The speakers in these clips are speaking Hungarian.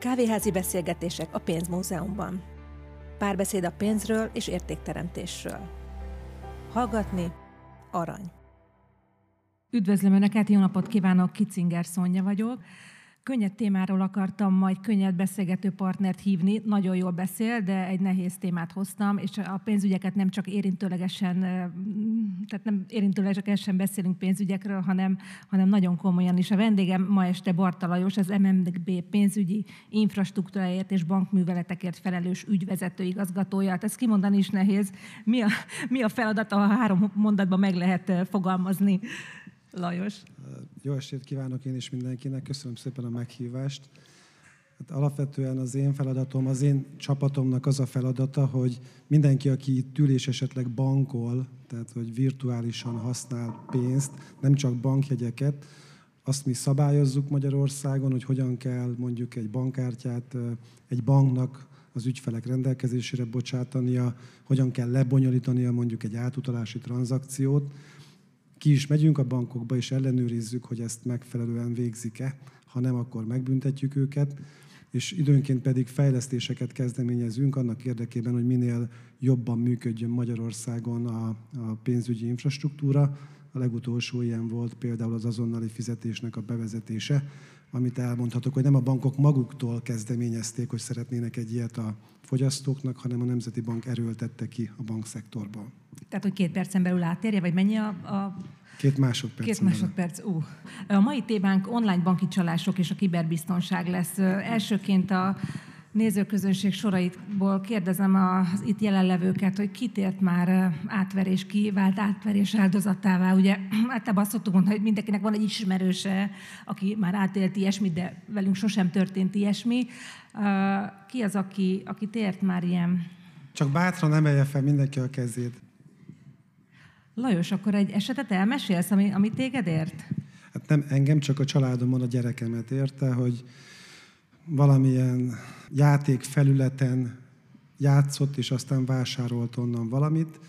Kávéházi beszélgetések a Pénzmúzeumban. Párbeszéd a pénzről és értékteremtésről. Hallgatni arany. Üdvözlöm Önöket, jó napot kívánok, Kicinger Szonya vagyok. Könnyed témáról akartam majd könnyed beszélgető partnert hívni, nagyon jól beszél, de egy nehéz témát hoztam, és a pénzügyeket nem csak érintőlegesen, tehát nem érintőlegesen beszélünk pénzügyekről, hanem, hanem nagyon komolyan is. A vendégem ma este Barta Lajos, az MMB pénzügyi infrastruktúráért és bankműveletekért felelős ügyvezető igazgatója. Hát ezt kimondani is nehéz. Mi a, mi a feladat, ha három mondatban meg lehet fogalmazni? Lajos. Jó estét kívánok én is mindenkinek, köszönöm szépen a meghívást. Hát alapvetően az én feladatom, az én csapatomnak az a feladata, hogy mindenki, aki itt ül és esetleg bankol, tehát hogy virtuálisan használ pénzt, nem csak bankjegyeket, azt mi szabályozzuk Magyarországon, hogy hogyan kell mondjuk egy bankkártyát egy banknak az ügyfelek rendelkezésére bocsátania, hogyan kell lebonyolítania mondjuk egy átutalási tranzakciót, ki is megyünk a bankokba, és ellenőrizzük, hogy ezt megfelelően végzik-e, ha nem, akkor megbüntetjük őket, és időnként pedig fejlesztéseket kezdeményezünk annak érdekében, hogy minél jobban működjön Magyarországon a, a pénzügyi infrastruktúra. A legutolsó ilyen volt például az azonnali fizetésnek a bevezetése, amit elmondhatok, hogy nem a bankok maguktól kezdeményezték, hogy szeretnének egy ilyet a fogyasztóknak, hanem a Nemzeti Bank erőltette ki a bankszektorban. Tehát, hogy két percen belül átérje, vagy mennyi a, a Két másodperc. Két másodperc, ú. A mai témánk online banki csalások és a kiberbiztonság lesz. Elsőként a nézőközönség soraitból kérdezem az itt jelenlevőket, hogy kitért már átverés, ki vált átverés áldozatává. Ugye általában azt szoktuk mondani, hogy mindenkinek van egy ismerőse, aki már átélt ilyesmit, de velünk sosem történt ilyesmi. Ki az, aki, aki tért már ilyen? Csak bátran emelje fel mindenki a kezét. Lajos, akkor egy esetet elmesélsz, ami, ami téged ért? Hát nem engem, csak a családomon a gyerekemet érte, hogy valamilyen játékfelületen játszott, és aztán vásárolt onnan valamit,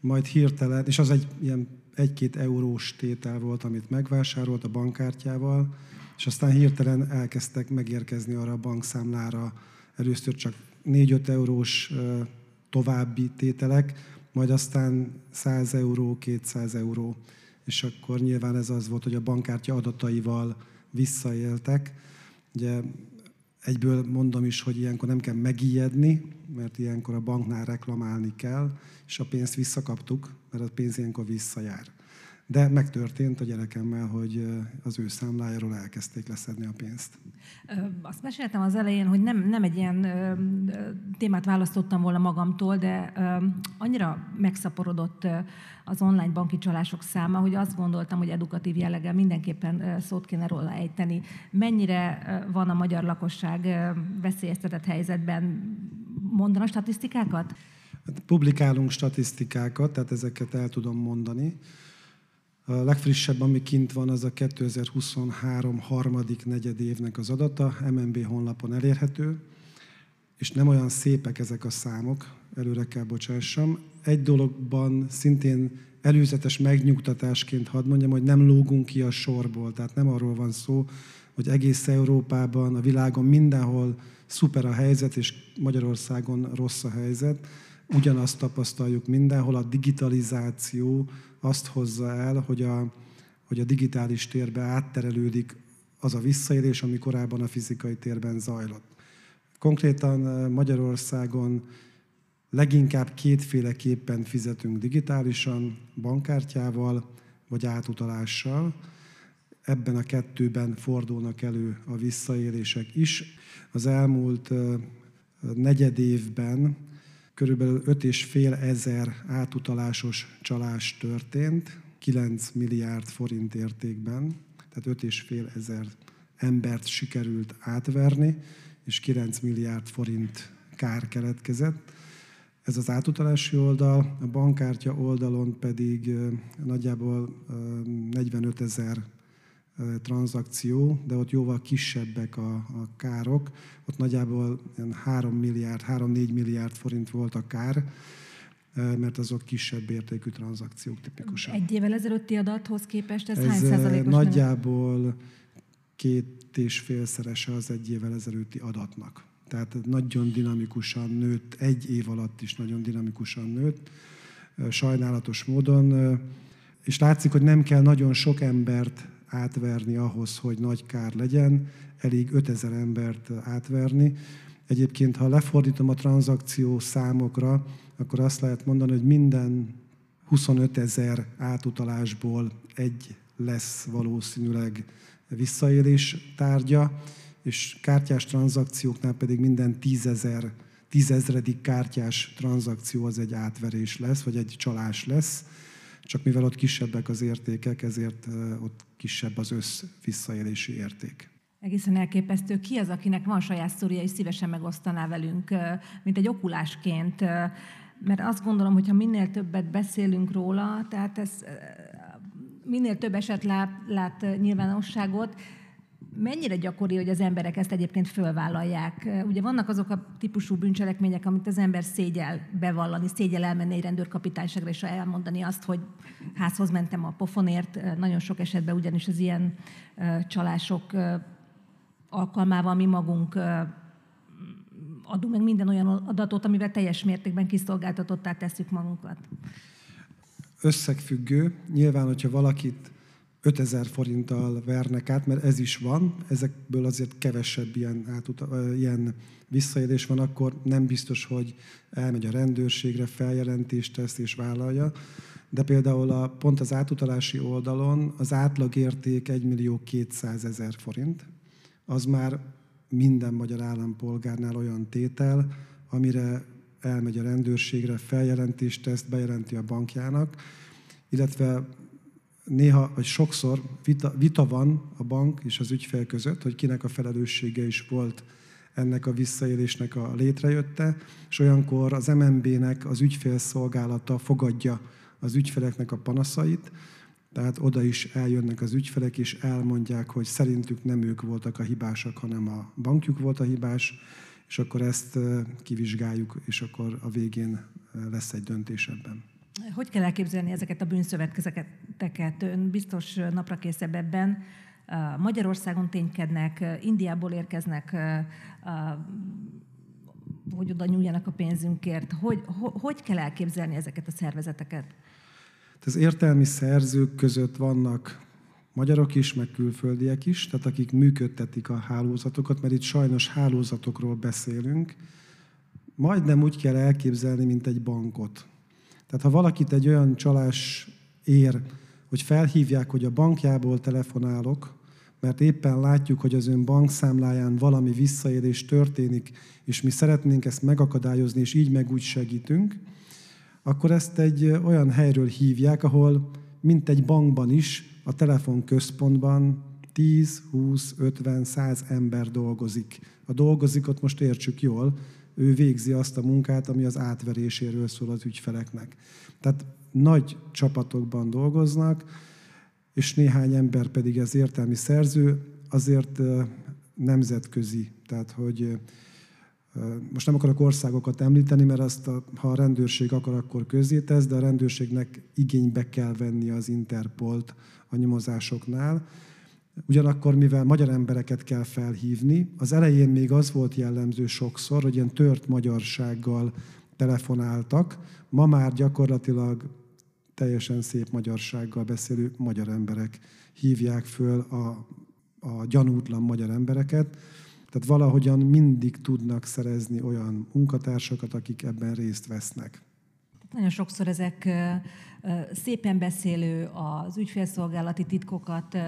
majd hirtelen, és az egy ilyen egy-két eurós tétel volt, amit megvásárolt a bankkártyával, és aztán hirtelen elkezdtek megérkezni arra a bankszámlára először csak 4-5 eurós további tételek, majd aztán 100 euró, 200 euró, és akkor nyilván ez az volt, hogy a bankkártya adataival visszaéltek. Ugye egyből mondom is, hogy ilyenkor nem kell megijedni, mert ilyenkor a banknál reklamálni kell, és a pénzt visszakaptuk, mert a pénz ilyenkor visszajár. De megtörtént a gyerekemmel, hogy az ő számlájáról elkezdték leszedni a pénzt. Azt meséltem az elején, hogy nem, nem egy ilyen témát választottam volna magamtól, de annyira megszaporodott az online banki csalások száma, hogy azt gondoltam, hogy edukatív jellege mindenképpen szót kéne róla ejteni. Mennyire van a magyar lakosság veszélyeztetett helyzetben? Mondanak statisztikákat? Hát publikálunk statisztikákat, tehát ezeket el tudom mondani. A legfrissebb, ami kint van, az a 2023 harmadik negyed évnek az adata, MNB honlapon elérhető, és nem olyan szépek ezek a számok, előre kell bocsássam. Egy dologban szintén előzetes megnyugtatásként hadd mondjam, hogy nem lógunk ki a sorból, tehát nem arról van szó, hogy egész Európában, a világon mindenhol szuper a helyzet, és Magyarországon rossz a helyzet. Ugyanazt tapasztaljuk mindenhol, a digitalizáció azt hozza el, hogy a, hogy a digitális térbe átterelődik az a visszaélés, ami korábban a fizikai térben zajlott. Konkrétan Magyarországon leginkább kétféleképpen fizetünk digitálisan, bankkártyával vagy átutalással. Ebben a kettőben fordulnak elő a visszaélések is. Az elmúlt negyed évben körülbelül 5,5 ezer átutalásos csalás történt, 9 milliárd forint értékben, tehát 5,5 ezer embert sikerült átverni, és 9 milliárd forint kár keletkezett. Ez az átutalási oldal, a bankkártya oldalon pedig nagyjából 45 ezer tranzakció, de ott jóval kisebbek a, a károk. Ott nagyjából 3 milliárd, 3-4 milliárd forint volt a kár, mert azok kisebb értékű tranzakciók tipikusan. Egy évvel ezelőtti adathoz képest ez, ez hány százalékos? Nagyjából két és félszerese az egy évvel ezelőtti adatnak. Tehát nagyon dinamikusan nőtt, egy év alatt is nagyon dinamikusan nőtt, sajnálatos módon, és látszik, hogy nem kell nagyon sok embert átverni ahhoz, hogy nagy kár legyen, elég 5000 embert átverni. Egyébként, ha lefordítom a tranzakció számokra, akkor azt lehet mondani, hogy minden 25 ezer átutalásból egy lesz valószínűleg visszaélés tárgya, és kártyás tranzakcióknál pedig minden tízezer, tízezredik kártyás tranzakció az egy átverés lesz, vagy egy csalás lesz. Csak mivel ott kisebbek az értékek, ezért ott kisebb az össz visszaélési érték. Egészen elképesztő. Ki az, akinek van saját sztoria, és szívesen megosztaná velünk, mint egy okulásként? Mert azt gondolom, hogy ha minél többet beszélünk róla, tehát ez minél több eset lát, lát nyilvánosságot, mennyire gyakori, hogy az emberek ezt egyébként fölvállalják? Ugye vannak azok a típusú bűncselekmények, amit az ember szégyel bevallani, szégyel elmenni egy rendőrkapitányságra és elmondani azt, hogy házhoz mentem a pofonért. Nagyon sok esetben ugyanis az ilyen csalások alkalmával mi magunk adunk meg minden olyan adatot, amivel teljes mértékben kiszolgáltatottá tesszük magunkat. Összegfüggő. Nyilván, hogyha valakit 5000 forinttal vernek át, mert ez is van, ezekből azért kevesebb ilyen, átuta, ilyen visszaélés van, akkor nem biztos, hogy elmegy a rendőrségre, feljelentést tesz és vállalja. De például a, pont az átutalási oldalon az átlagérték 1 millió 200 ezer forint, az már minden magyar állampolgárnál olyan tétel, amire elmegy a rendőrségre, feljelentést tesz, bejelenti a bankjának, illetve néha, vagy sokszor vita, vita van a bank és az ügyfél között, hogy kinek a felelőssége is volt ennek a visszaélésnek a létrejötte, és olyankor az MNB-nek az ügyfélszolgálata fogadja az ügyfeleknek a panaszait, tehát oda is eljönnek az ügyfelek, és elmondják, hogy szerintük nem ők voltak a hibásak, hanem a bankjuk volt a hibás, és akkor ezt kivizsgáljuk, és akkor a végén lesz egy döntés ebben. Hogy kell elképzelni ezeket a bűnszövetkezeteket? Ön biztos napra készebb ebben. Magyarországon ténykednek, Indiából érkeznek, hogy oda nyúljanak a pénzünkért. Hogy, hogy kell elképzelni ezeket a szervezeteket? Az értelmi szerzők között vannak magyarok is, meg külföldiek is, tehát akik működtetik a hálózatokat, mert itt sajnos hálózatokról beszélünk, majdnem úgy kell elképzelni, mint egy bankot. Tehát ha valakit egy olyan csalás ér, hogy felhívják, hogy a bankjából telefonálok, mert éppen látjuk, hogy az ön bankszámláján valami visszaélés történik, és mi szeretnénk ezt megakadályozni, és így meg úgy segítünk, akkor ezt egy olyan helyről hívják, ahol mint egy bankban is, a telefonközpontban 10, 20, 50, 100 ember dolgozik. A dolgozik, ott most értsük jól, ő végzi azt a munkát, ami az átveréséről szól az ügyfeleknek. Tehát nagy csapatokban dolgoznak, és néhány ember pedig az értelmi szerző, azért nemzetközi, tehát hogy most nem akarok országokat említeni, mert azt, a, ha a rendőrség akar, akkor tesz, de a rendőrségnek igénybe kell venni az Interpolt a nyomozásoknál. Ugyanakkor, mivel magyar embereket kell felhívni, az elején még az volt jellemző sokszor, hogy ilyen tört magyarsággal telefonáltak, ma már gyakorlatilag teljesen szép magyarsággal beszélő magyar emberek hívják föl a, a gyanútlan magyar embereket, tehát valahogyan mindig tudnak szerezni olyan munkatársakat, akik ebben részt vesznek. Nagyon sokszor ezek szépen beszélő, az ügyfélszolgálati titkokat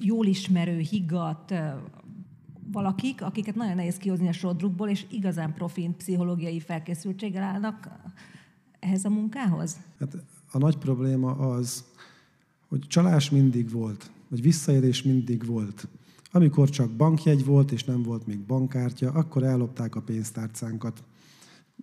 jól ismerő, higgadt valakik, akiket nagyon nehéz kihozni a sodrukból, és igazán profint pszichológiai felkészültséggel állnak ehhez a munkához? Hát a nagy probléma az, hogy csalás mindig volt, vagy visszaélés mindig volt. Amikor csak bankjegy volt, és nem volt még bankkártya, akkor ellopták a pénztárcánkat.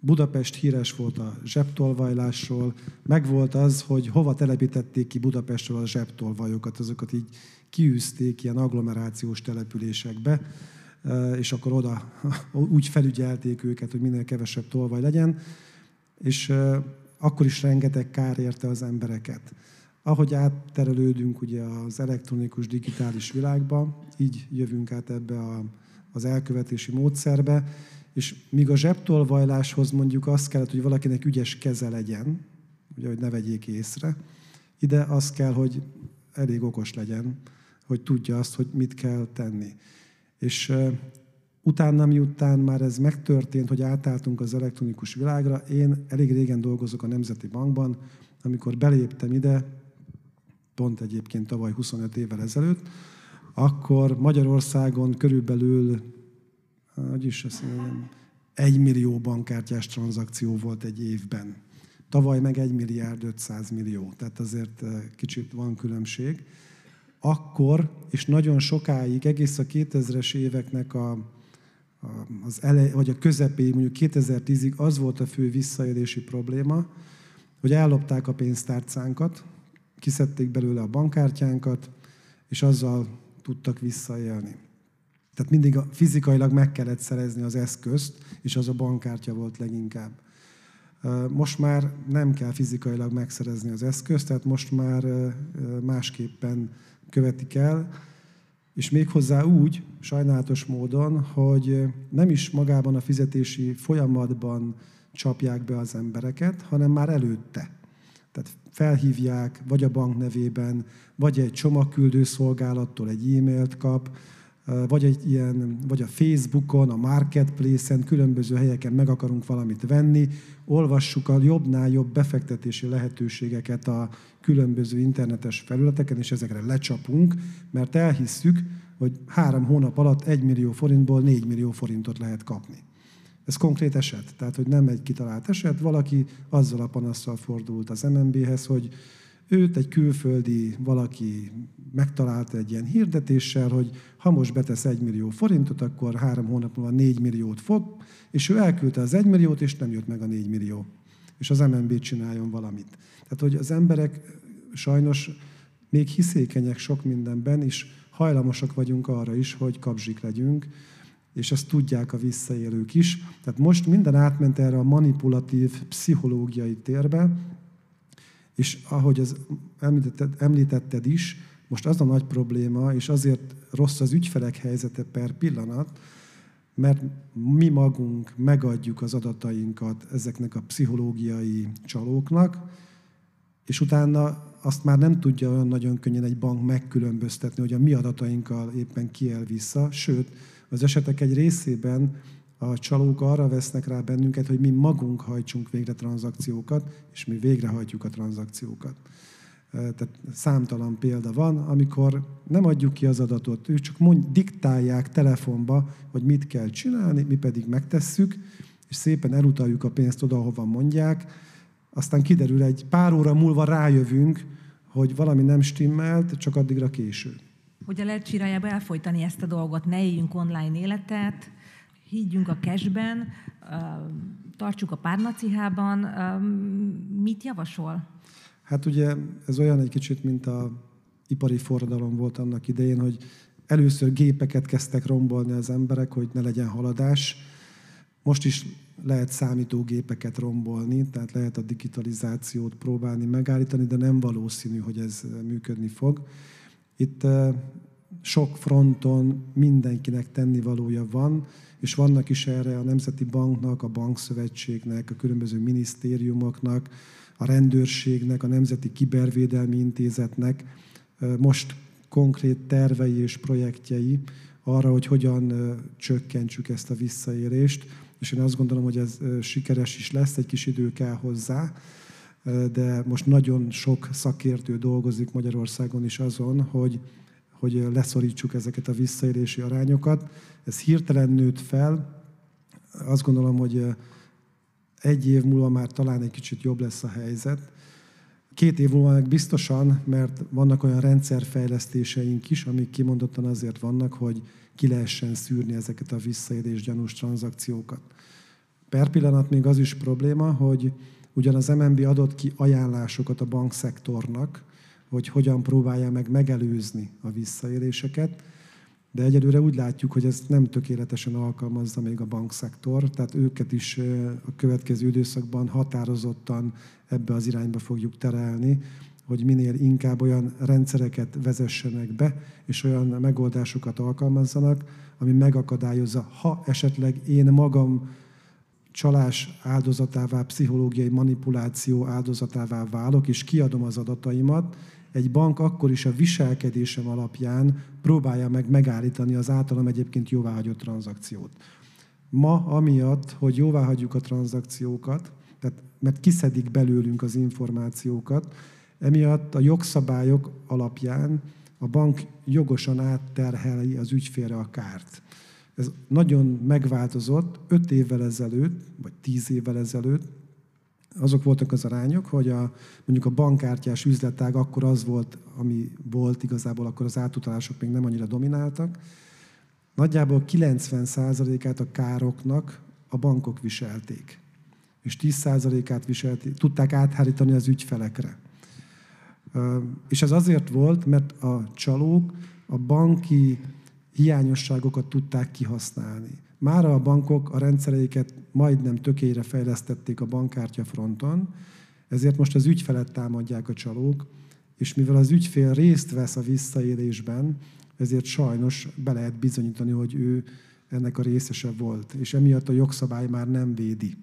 Budapest híres volt a zsebtolvajlásról, meg volt az, hogy hova telepítették ki Budapestről a zsebtolvajokat, azokat így kiűzték ilyen agglomerációs településekbe, és akkor oda úgy felügyelték őket, hogy minél kevesebb tolvaj legyen, és akkor is rengeteg kár érte az embereket. Ahogy átterelődünk ugye az elektronikus digitális világba, így jövünk át ebbe a, az elkövetési módszerbe, és míg a zsebtolvajláshoz mondjuk azt kellett, hogy valakinek ügyes keze legyen, ugye, hogy ne vegyék észre, ide az kell, hogy elég okos legyen, hogy tudja azt, hogy mit kell tenni. És uh, utána, miután már ez megtörtént, hogy átálltunk az elektronikus világra, én elég régen dolgozok a Nemzeti Bankban, amikor beléptem ide, pont egyébként tavaly 25 évvel ezelőtt, akkor Magyarországon körülbelül, hogy is azt mondjam, egy millió bankkártyás tranzakció volt egy évben. Tavaly meg 1 milliárd 500 millió, tehát azért kicsit van különbség. Akkor, és nagyon sokáig, egész a 2000-es éveknek a, a, az ele, vagy a közepéig, mondjuk 2010-ig az volt a fő visszaélési probléma, hogy ellopták a pénztárcánkat, kiszedték belőle a bankkártyánkat, és azzal tudtak visszaélni. Tehát mindig a, fizikailag meg kellett szerezni az eszközt, és az a bankkártya volt leginkább. Most már nem kell fizikailag megszerezni az eszközt, tehát most már másképpen követik el, és méghozzá úgy, sajnálatos módon, hogy nem is magában a fizetési folyamatban csapják be az embereket, hanem már előtte. Tehát felhívják, vagy a bank nevében, vagy egy csomagküldő szolgálattól egy e-mailt kap, vagy, egy ilyen, vagy a Facebookon, a Marketplace-en, különböző helyeken meg akarunk valamit venni, olvassuk a jobbnál jobb befektetési lehetőségeket a különböző internetes felületeken, és ezekre lecsapunk, mert elhisszük, hogy három hónap alatt egy millió forintból négy millió forintot lehet kapni. Ez konkrét eset, tehát hogy nem egy kitalált eset, valaki azzal a panaszsal fordult az MNB-hez, hogy őt egy külföldi valaki megtalálta egy ilyen hirdetéssel, hogy ha most betesz egy millió forintot, akkor három hónap múlva négy milliót fog, és ő elküldte az egy milliót, és nem jött meg a négy millió. És az MNB csináljon valamit. Tehát, hogy az emberek sajnos még hiszékenyek sok mindenben, és hajlamosak vagyunk arra is, hogy kapzsik legyünk, és ezt tudják a visszaélők is. Tehát most minden átment erre a manipulatív pszichológiai térbe, és ahogy az említetted, említetted is, most az a nagy probléma, és azért rossz az ügyfelek helyzete per pillanat, mert mi magunk megadjuk az adatainkat ezeknek a pszichológiai csalóknak, és utána azt már nem tudja olyan nagyon könnyen egy bank megkülönböztetni, hogy a mi adatainkkal éppen kiel vissza, sőt, az esetek egy részében a csalók arra vesznek rá bennünket, hogy mi magunk hajtsunk végre tranzakciókat, és mi végrehajtjuk a tranzakciókat. Tehát számtalan példa van, amikor nem adjuk ki az adatot, ők csak mond, diktálják telefonba, hogy mit kell csinálni, mi pedig megtesszük, és szépen elutaljuk a pénzt oda, ahova mondják, aztán kiderül egy pár óra múlva rájövünk, hogy valami nem stimmelt, csak addigra késő. Hogyan lehet csirájába elfolytani ezt a dolgot? Ne éljünk online életet, higgyünk a cashben, tartsuk a párnacihában. Mit javasol? Hát ugye ez olyan egy kicsit, mint a ipari forradalom volt annak idején, hogy először gépeket kezdtek rombolni az emberek, hogy ne legyen haladás. Most is lehet számítógépeket rombolni, tehát lehet a digitalizációt próbálni megállítani, de nem valószínű, hogy ez működni fog. Itt sok fronton mindenkinek tennivalója van, és vannak is erre a Nemzeti Banknak, a Bankszövetségnek, a különböző minisztériumoknak, a rendőrségnek, a Nemzeti Kibervédelmi Intézetnek most konkrét tervei és projektjei arra, hogy hogyan csökkentsük ezt a visszaérést, és én azt gondolom, hogy ez sikeres is lesz, egy kis idő kell hozzá, de most nagyon sok szakértő dolgozik Magyarországon is azon, hogy, hogy leszorítsuk ezeket a visszaérési arányokat. Ez hirtelen nőtt fel, azt gondolom, hogy egy év múlva már talán egy kicsit jobb lesz a helyzet. Két év múlva meg biztosan, mert vannak olyan rendszerfejlesztéseink is, amik kimondottan azért vannak, hogy ki lehessen szűrni ezeket a visszaélés gyanús tranzakciókat. Per pillanat még az is probléma, hogy ugyan az MNB adott ki ajánlásokat a bankszektornak, hogy hogyan próbálja meg megelőzni a visszaéléseket, de egyelőre úgy látjuk, hogy ezt nem tökéletesen alkalmazza még a bankszektor, tehát őket is a következő időszakban határozottan ebbe az irányba fogjuk terelni, hogy minél inkább olyan rendszereket vezessenek be, és olyan megoldásokat alkalmazzanak, ami megakadályozza, ha esetleg én magam csalás áldozatává, pszichológiai manipuláció áldozatává válok, és kiadom az adataimat, egy bank akkor is a viselkedésem alapján próbálja meg megállítani az általam egyébként jóváhagyott tranzakciót. Ma amiatt, hogy jóváhagyjuk a tranzakciókat, tehát mert kiszedik belőlünk az információkat, emiatt a jogszabályok alapján a bank jogosan átterheli az ügyfélre a kárt. Ez nagyon megváltozott 5 évvel ezelőtt, vagy 10 évvel ezelőtt, azok voltak az arányok, hogy a, mondjuk a bankkártyás üzletág akkor az volt, ami volt igazából, akkor az átutalások még nem annyira domináltak. Nagyjából 90%-át a károknak a bankok viselték, és 10%-át viselték, tudták áthárítani az ügyfelekre. És ez azért volt, mert a csalók a banki hiányosságokat tudták kihasználni. Mára a bankok a rendszereiket majdnem tökére fejlesztették a bankkártya fronton, ezért most az ügyfelet támadják a csalók, és mivel az ügyfél részt vesz a visszaélésben, ezért sajnos be lehet bizonyítani, hogy ő ennek a részese volt, és emiatt a jogszabály már nem védi.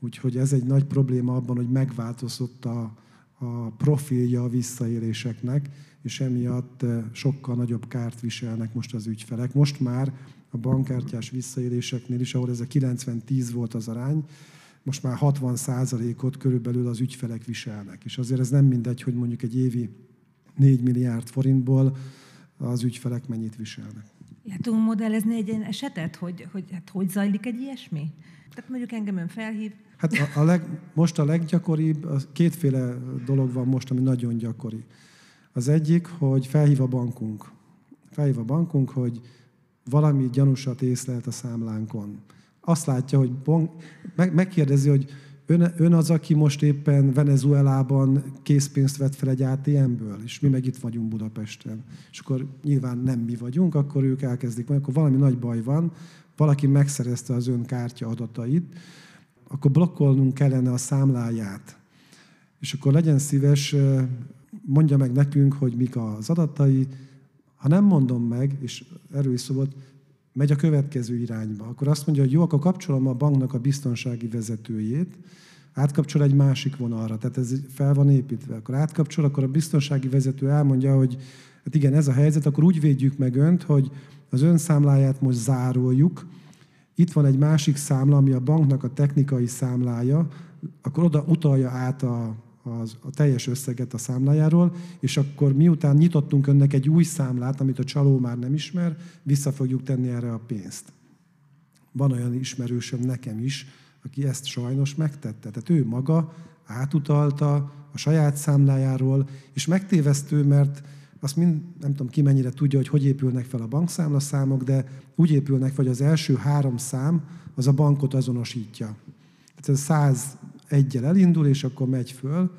Úgyhogy ez egy nagy probléma abban, hogy megváltozott a, a profilja a visszaéléseknek, és emiatt eh, sokkal nagyobb kárt viselnek most az ügyfelek. Most már a bankkártyás visszaéléseknél is, ahol ez a 90-10 volt az arány, most már 60 ot körülbelül az ügyfelek viselnek. És azért ez nem mindegy, hogy mondjuk egy évi 4 milliárd forintból az ügyfelek mennyit viselnek. Le tudunk modellezni egy ilyen esetet, hogy, hogy hát hogy zajlik egy ilyesmi? Tehát mondjuk engem ön felhív. Hát a, a leg, most a leggyakoribb, a kétféle dolog van most, ami nagyon gyakori. Az egyik, hogy felhív a bankunk. Felhív a bankunk, hogy valami gyanúsat észlelt a számlánkon. Azt látja, hogy bon, meg, megkérdezi, hogy ön, ön az, aki most éppen Venezuelában készpénzt vett fel egy ATM-ből, és mi meg itt vagyunk Budapesten. És akkor nyilván nem mi vagyunk, akkor ők elkezdik, majd akkor valami nagy baj van, valaki megszerezte az ön kártya adatait, akkor blokkolnunk kellene a számláját. És akkor legyen szíves, mondja meg nekünk, hogy mik az adatai, ha nem mondom meg, és erről is szóval megy a következő irányba, akkor azt mondja, hogy jó, akkor kapcsolom a banknak a biztonsági vezetőjét, átkapcsol egy másik vonalra, tehát ez fel van építve. Akkor átkapcsol, akkor a biztonsági vezető elmondja, hogy hát igen, ez a helyzet, akkor úgy védjük meg önt, hogy az ön számláját most zároljuk, itt van egy másik számla, ami a banknak a technikai számlája, akkor oda utalja át a, az, a teljes összeget a számlájáról, és akkor miután nyitottunk önnek egy új számlát, amit a csaló már nem ismer, vissza fogjuk tenni erre a pénzt. Van olyan ismerősöm nekem is, aki ezt sajnos megtette. Tehát ő maga átutalta a saját számlájáról, és megtévesztő, mert azt mind, nem tudom ki mennyire tudja, hogy hogy épülnek fel a bankszámlaszámok, de úgy épülnek hogy az első három szám az a bankot azonosítja. Tehát ez 101 elindul, és akkor megy föl.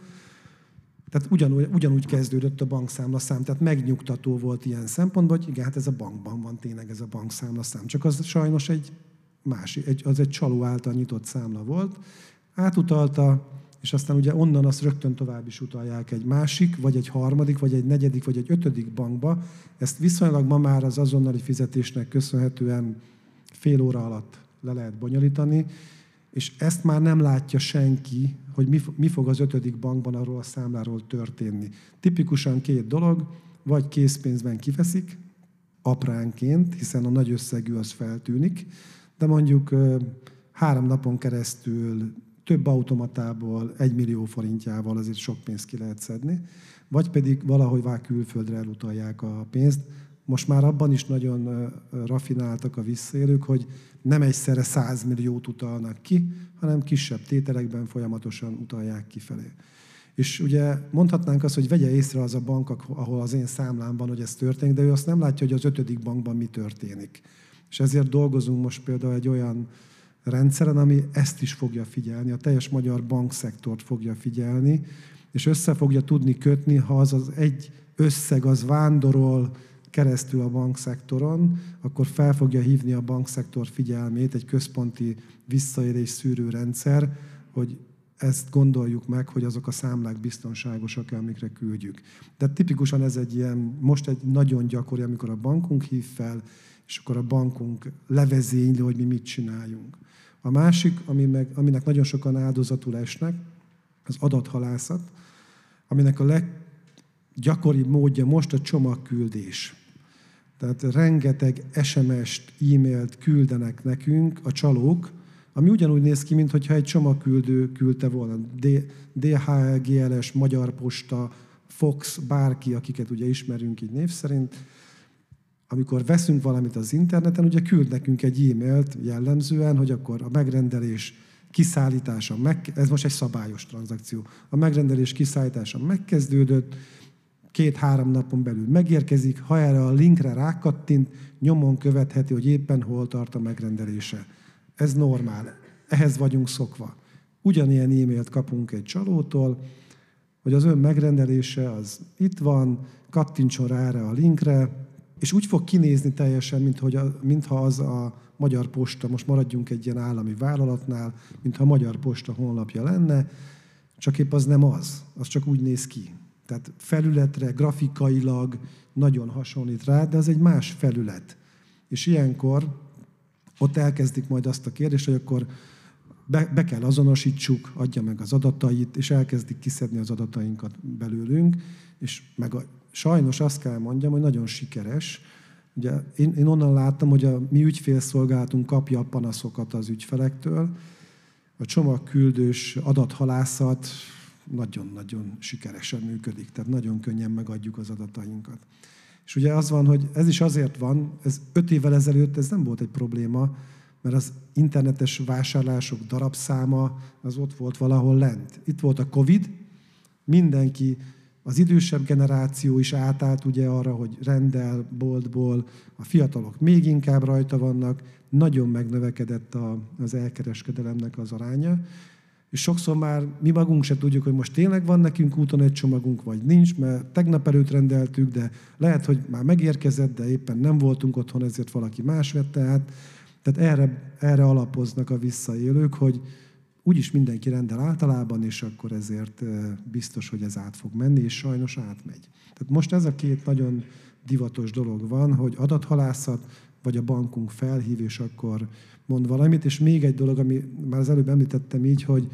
Tehát ugyanúgy, ugyanúgy kezdődött a bankszámlaszám, tehát megnyugtató volt ilyen szempontból, hogy igen, hát ez a bankban van tényleg ez a bankszámlaszám. Csak az sajnos egy másik, egy, az egy csaló által nyitott számla volt. Átutalta, és aztán ugye onnan azt rögtön tovább is utalják egy másik, vagy egy harmadik, vagy egy negyedik, vagy egy ötödik bankba. Ezt viszonylag ma már az azonnali fizetésnek köszönhetően fél óra alatt le lehet bonyolítani, és ezt már nem látja senki, hogy mi, mi fog az ötödik bankban arról a számláról történni. Tipikusan két dolog, vagy készpénzben kiveszik, apránként, hiszen a nagy összegű az feltűnik, de mondjuk három napon keresztül több automatából, egy millió forintjával azért sok pénzt ki lehet szedni, vagy pedig valahogy vár külföldre elutalják a pénzt. Most már abban is nagyon rafináltak a visszaélők, hogy nem egyszerre 100 milliót utalnak ki, hanem kisebb tételekben folyamatosan utalják kifelé. És ugye mondhatnánk azt, hogy vegye észre az a bank, ahol az én számlámban, hogy ez történik, de ő azt nem látja, hogy az ötödik bankban mi történik. És ezért dolgozunk most például egy olyan rendszeren, ami ezt is fogja figyelni, a teljes magyar bankszektort fogja figyelni, és össze fogja tudni kötni, ha az az egy összeg az vándorol keresztül a bankszektoron, akkor fel fogja hívni a bankszektor figyelmét egy központi visszaélés szűrő rendszer, hogy ezt gondoljuk meg, hogy azok a számlák biztonságosak-e, amikre küldjük. De tipikusan ez egy ilyen, most egy nagyon gyakori, amikor a bankunk hív fel, és akkor a bankunk levezényli, hogy mi mit csináljunk. A másik, ami meg, aminek nagyon sokan áldozatul esnek, az adathalászat, aminek a leggyakoribb módja most a csomagküldés. Tehát rengeteg SMS-t, e-mailt küldenek nekünk a csalók, ami ugyanúgy néz ki, mintha egy csomagküldő küldte volna. DHL, GLS, Magyar Posta, Fox, bárki, akiket ugye ismerünk így név szerint, amikor veszünk valamit az interneten, ugye küld nekünk egy e-mailt jellemzően, hogy akkor a megrendelés kiszállítása, meg, ez most egy szabályos tranzakció, a megrendelés kiszállítása megkezdődött, két-három napon belül megérkezik, ha erre a linkre rákattint, nyomon követheti, hogy éppen hol tart a megrendelése. Ez normál. Ehhez vagyunk szokva. Ugyanilyen e-mailt kapunk egy csalótól, hogy az ön megrendelése az itt van, kattintson rá erre a linkre, és úgy fog kinézni teljesen, mint hogy mintha az a Magyar Posta, most maradjunk egy ilyen állami vállalatnál, mintha a Magyar Posta honlapja lenne, csak épp az nem az, az csak úgy néz ki. Tehát felületre, grafikailag nagyon hasonlít rá, de az egy más felület. És ilyenkor ott elkezdik majd azt a kérdést, hogy akkor be, be kell azonosítsuk, adja meg az adatait, és elkezdik kiszedni az adatainkat belőlünk, és meg a, sajnos azt kell mondjam, hogy nagyon sikeres. Ugye én, én onnan láttam, hogy a mi ügyfélszolgálatunk kapja a panaszokat az ügyfelektől, a csomagküldős adathalászat nagyon-nagyon sikeresen működik, tehát nagyon könnyen megadjuk az adatainkat. És ugye az van, hogy ez is azért van, ez öt évvel ezelőtt ez nem volt egy probléma, mert az internetes vásárlások darabszáma az ott volt valahol lent. Itt volt a Covid, mindenki, az idősebb generáció is átállt ugye arra, hogy rendel boltból, a fiatalok még inkább rajta vannak, nagyon megnövekedett a, az elkereskedelemnek az aránya, és sokszor már mi magunk se tudjuk, hogy most tényleg van nekünk úton egy csomagunk, vagy nincs, mert tegnap előtt rendeltük, de lehet, hogy már megérkezett, de éppen nem voltunk otthon, ezért valaki más vette át. Tehát erre, erre alapoznak a visszaélők, hogy úgyis mindenki rendel általában, és akkor ezért biztos, hogy ez át fog menni, és sajnos átmegy. Tehát most ez a két nagyon divatos dolog van, hogy adathalászat, vagy a bankunk felhív, és akkor mond valamit. És még egy dolog, ami már az előbb említettem így, hogy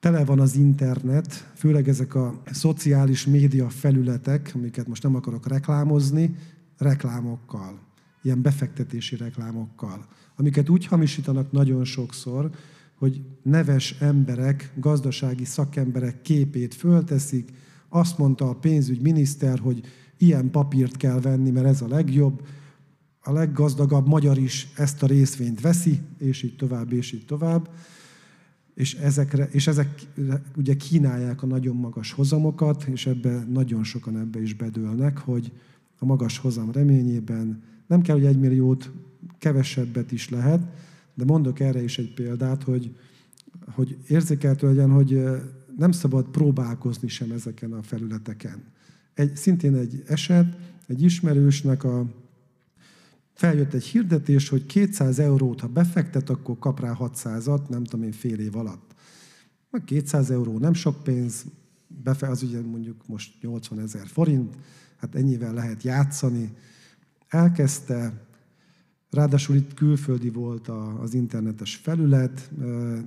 tele van az internet, főleg ezek a szociális média felületek, amiket most nem akarok reklámozni, reklámokkal, ilyen befektetési reklámokkal, amiket úgy hamisítanak nagyon sokszor, hogy neves emberek, gazdasági szakemberek képét fölteszik, azt mondta a pénzügyminiszter, hogy ilyen papírt kell venni, mert ez a legjobb, a leggazdagabb magyar is ezt a részvényt veszi, és így tovább, és így tovább. És, ezekre, és ezek ugye kínálják a nagyon magas hozamokat, és ebbe nagyon sokan ebbe is bedőlnek, hogy a magas hozam reményében nem kell, hogy egy milliót, kevesebbet is lehet, de mondok erre is egy példát, hogy, hogy érzékeltő legyen, hogy nem szabad próbálkozni sem ezeken a felületeken. Egy, szintén egy eset, egy ismerősnek a feljött egy hirdetés, hogy 200 eurót, ha befektet, akkor kap rá 600-at, nem tudom én, fél év alatt. Meg 200 euró nem sok pénz, befe, az ugye mondjuk most 80 ezer forint, hát ennyivel lehet játszani. Elkezdte, ráadásul itt külföldi volt az internetes felület,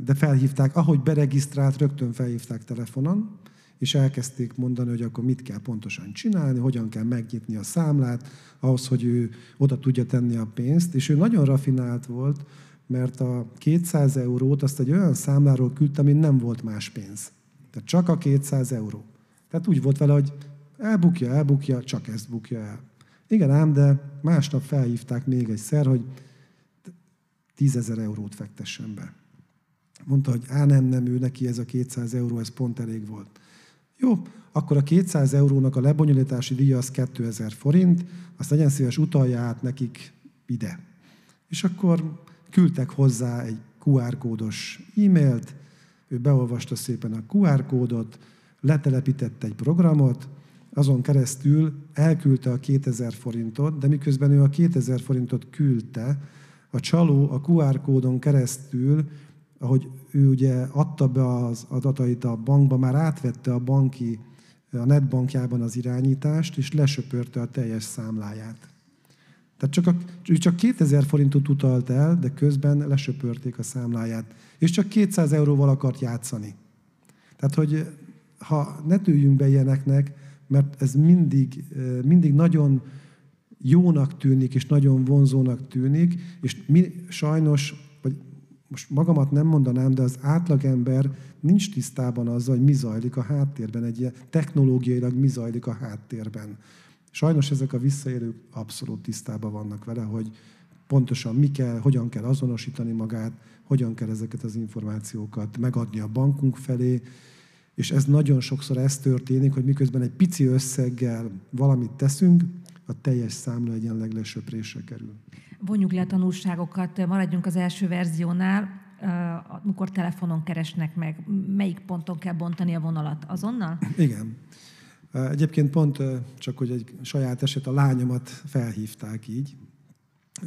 de felhívták, ahogy beregisztrált, rögtön felhívták telefonon, és elkezdték mondani, hogy akkor mit kell pontosan csinálni, hogyan kell megnyitni a számlát, ahhoz, hogy ő oda tudja tenni a pénzt. És ő nagyon rafinált volt, mert a 200 eurót azt egy olyan számláról küldte, amin nem volt más pénz. Tehát csak a 200 euró. Tehát úgy volt vele, hogy elbukja, elbukja, csak ezt bukja el. Igen ám, de másnap felhívták még egyszer, hogy 10 ezer eurót fektessen be. Mondta, hogy á, nem, nem, ő neki ez a 200 euró, ez pont elég volt. Jó, akkor a 200 eurónak a lebonyolítási díja az 2000 forint, azt legyen szíves utalja át nekik ide. És akkor küldtek hozzá egy QR kódos e-mailt, ő beolvasta szépen a QR kódot, letelepített egy programot, azon keresztül elküldte a 2000 forintot, de miközben ő a 2000 forintot küldte, a csaló a QR kódon keresztül ahogy ő ugye adta be az adatait a bankba, már átvette a banki, a netbankjában az irányítást, és lesöpörte a teljes számláját. Tehát csak, a, ő csak 2000 forintot utalt el, de közben lesöpörték a számláját. És csak 200 euróval akart játszani. Tehát, hogy ha ne tűjünk be ilyeneknek, mert ez mindig, mindig nagyon jónak tűnik, és nagyon vonzónak tűnik, és mi sajnos, most magamat nem mondanám, de az átlagember nincs tisztában azzal, hogy mi zajlik a háttérben, egy ilyen technológiailag mi zajlik a háttérben. Sajnos ezek a visszaérők abszolút tisztában vannak vele, hogy pontosan mi kell, hogyan kell azonosítani magát, hogyan kell ezeket az információkat megadni a bankunk felé, és ez nagyon sokszor ez történik, hogy miközben egy pici összeggel valamit teszünk, a teljes számla egyenleg lesöprésre kerül. Vonjuk le a tanulságokat, maradjunk az első verziónál, amikor telefonon keresnek meg, melyik ponton kell bontani a vonalat? Azonnal? Igen. Egyébként pont csak, hogy egy saját eset, a lányomat felhívták így,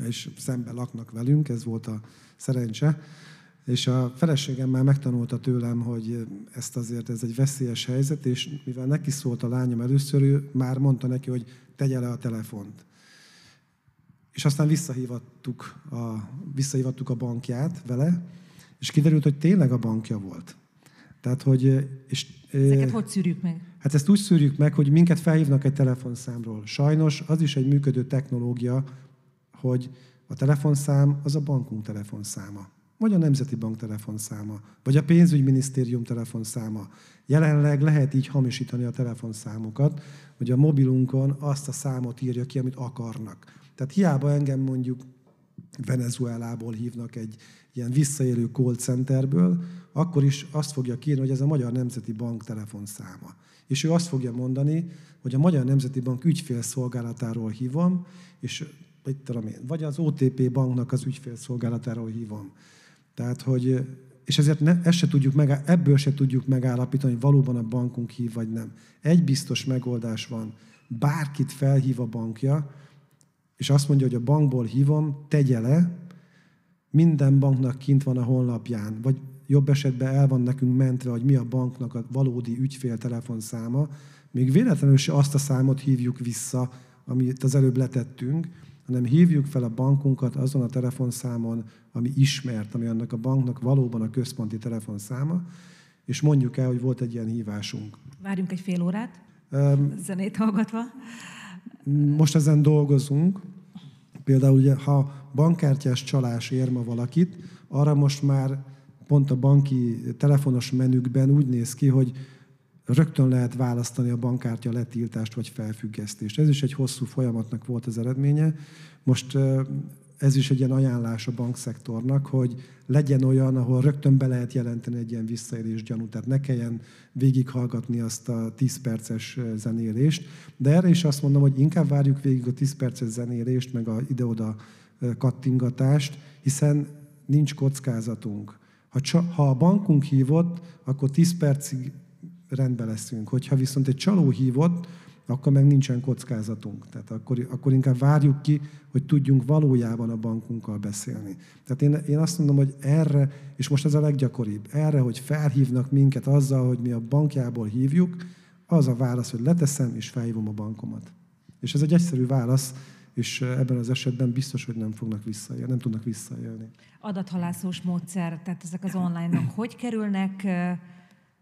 és szembe laknak velünk, ez volt a szerencse. És a feleségem már megtanulta tőlem, hogy ezt azért ez egy veszélyes helyzet, és mivel neki szólt a lányom először, ő már mondta neki, hogy tegye le a telefont. És aztán visszahívattuk a, visszahívattuk a bankját vele, és kiderült, hogy tényleg a bankja volt. Tehát, hogy... És, Ezeket hogy szűrjük meg? Hát ezt úgy szűrjük meg, hogy minket felhívnak egy telefonszámról. Sajnos az is egy működő technológia, hogy a telefonszám az a bankunk telefonszáma, vagy a Nemzeti Bank telefonszáma, vagy a pénzügyminisztérium telefonszáma. Jelenleg lehet így hamisítani a telefonszámokat, hogy a mobilunkon azt a számot írja ki, amit akarnak. Tehát hiába engem mondjuk Venezuelából hívnak egy ilyen visszaélő call centerből, akkor is azt fogja kérni, hogy ez a Magyar Nemzeti Bank telefonszáma. És ő azt fogja mondani, hogy a Magyar Nemzeti Bank ügyfélszolgálatáról hívom, és mit tudom én, vagy az OTP banknak az ügyfélszolgálatáról hívom. Tehát, hogy, és ezért ne, ezt se tudjuk meg, ebből se tudjuk megállapítani, hogy valóban a bankunk hív, vagy nem. Egy biztos megoldás van. Bárkit felhív a bankja, és azt mondja, hogy a bankból hívom, tegye le, minden banknak kint van a honlapján, vagy jobb esetben el van nekünk mentve, hogy mi a banknak a valódi ügyféltelefonszáma, még véletlenül se azt a számot hívjuk vissza, amit az előbb letettünk, hanem hívjuk fel a bankunkat azon a telefonszámon, ami ismert, ami annak a banknak valóban a központi telefonszáma, és mondjuk el, hogy volt egy ilyen hívásunk. Várjunk egy fél órát, um, zenét hallgatva. Most ezen dolgozunk. Például, ugye, ha bankkártyás csalás ér ma valakit, arra most már pont a banki telefonos menükben úgy néz ki, hogy rögtön lehet választani a bankkártya letiltást vagy felfüggesztést. Ez is egy hosszú folyamatnak volt az eredménye. Most ez is egy ilyen ajánlás a bankszektornak, hogy legyen olyan, ahol rögtön be lehet jelenteni egy ilyen visszaélés gyanút, tehát ne kelljen végighallgatni azt a 10 perces zenélést. De erre is azt mondom, hogy inkább várjuk végig a 10 perces zenélést, meg a ide-oda kattingatást, hiszen nincs kockázatunk. Ha, csa, ha a bankunk hívott, akkor 10 percig rendben leszünk. Hogyha viszont egy csaló hívott, akkor meg nincsen kockázatunk. Tehát akkor, akkor inkább várjuk ki, hogy tudjunk valójában a bankunkkal beszélni. Tehát én, én azt mondom, hogy erre, és most ez a leggyakoribb, erre, hogy felhívnak minket azzal, hogy mi a bankjából hívjuk, az a válasz, hogy leteszem és felhívom a bankomat. És ez egy egyszerű válasz, és ebben az esetben biztos, hogy nem fognak visszaélni, nem tudnak visszaélni. Adathalászós módszer, tehát ezek az online-ok hogy kerülnek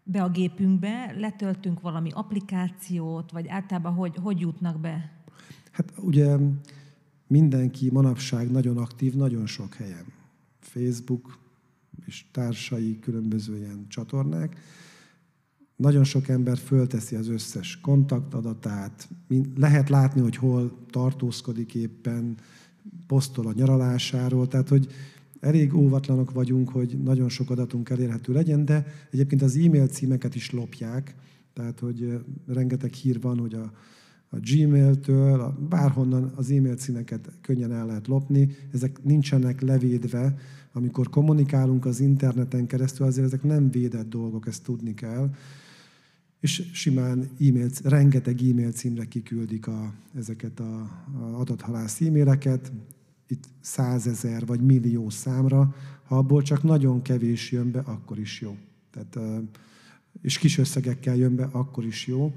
be a gépünkbe, letöltünk valami applikációt, vagy általában hogy, hogy jutnak be? Hát ugye mindenki manapság nagyon aktív, nagyon sok helyen. Facebook és társai, különböző ilyen csatornák. Nagyon sok ember fölteszi az összes kontaktadatát, lehet látni, hogy hol tartózkodik éppen, posztol a nyaralásáról, tehát hogy elég óvatlanok vagyunk, hogy nagyon sok adatunk elérhető legyen, de egyébként az e-mail címeket is lopják, tehát hogy rengeteg hír van, hogy a, a Gmail-től, a, bárhonnan az e-mail címeket könnyen el lehet lopni, ezek nincsenek levédve, amikor kommunikálunk az interneten keresztül, azért ezek nem védett dolgok, ezt tudni kell. És simán e-mail, rengeteg e-mail címre kiküldik a, ezeket a, a adathalász e-maileket, itt százezer vagy millió számra, ha abból csak nagyon kevés jön be, akkor is jó. Tehát, és kis összegekkel jön be, akkor is jó.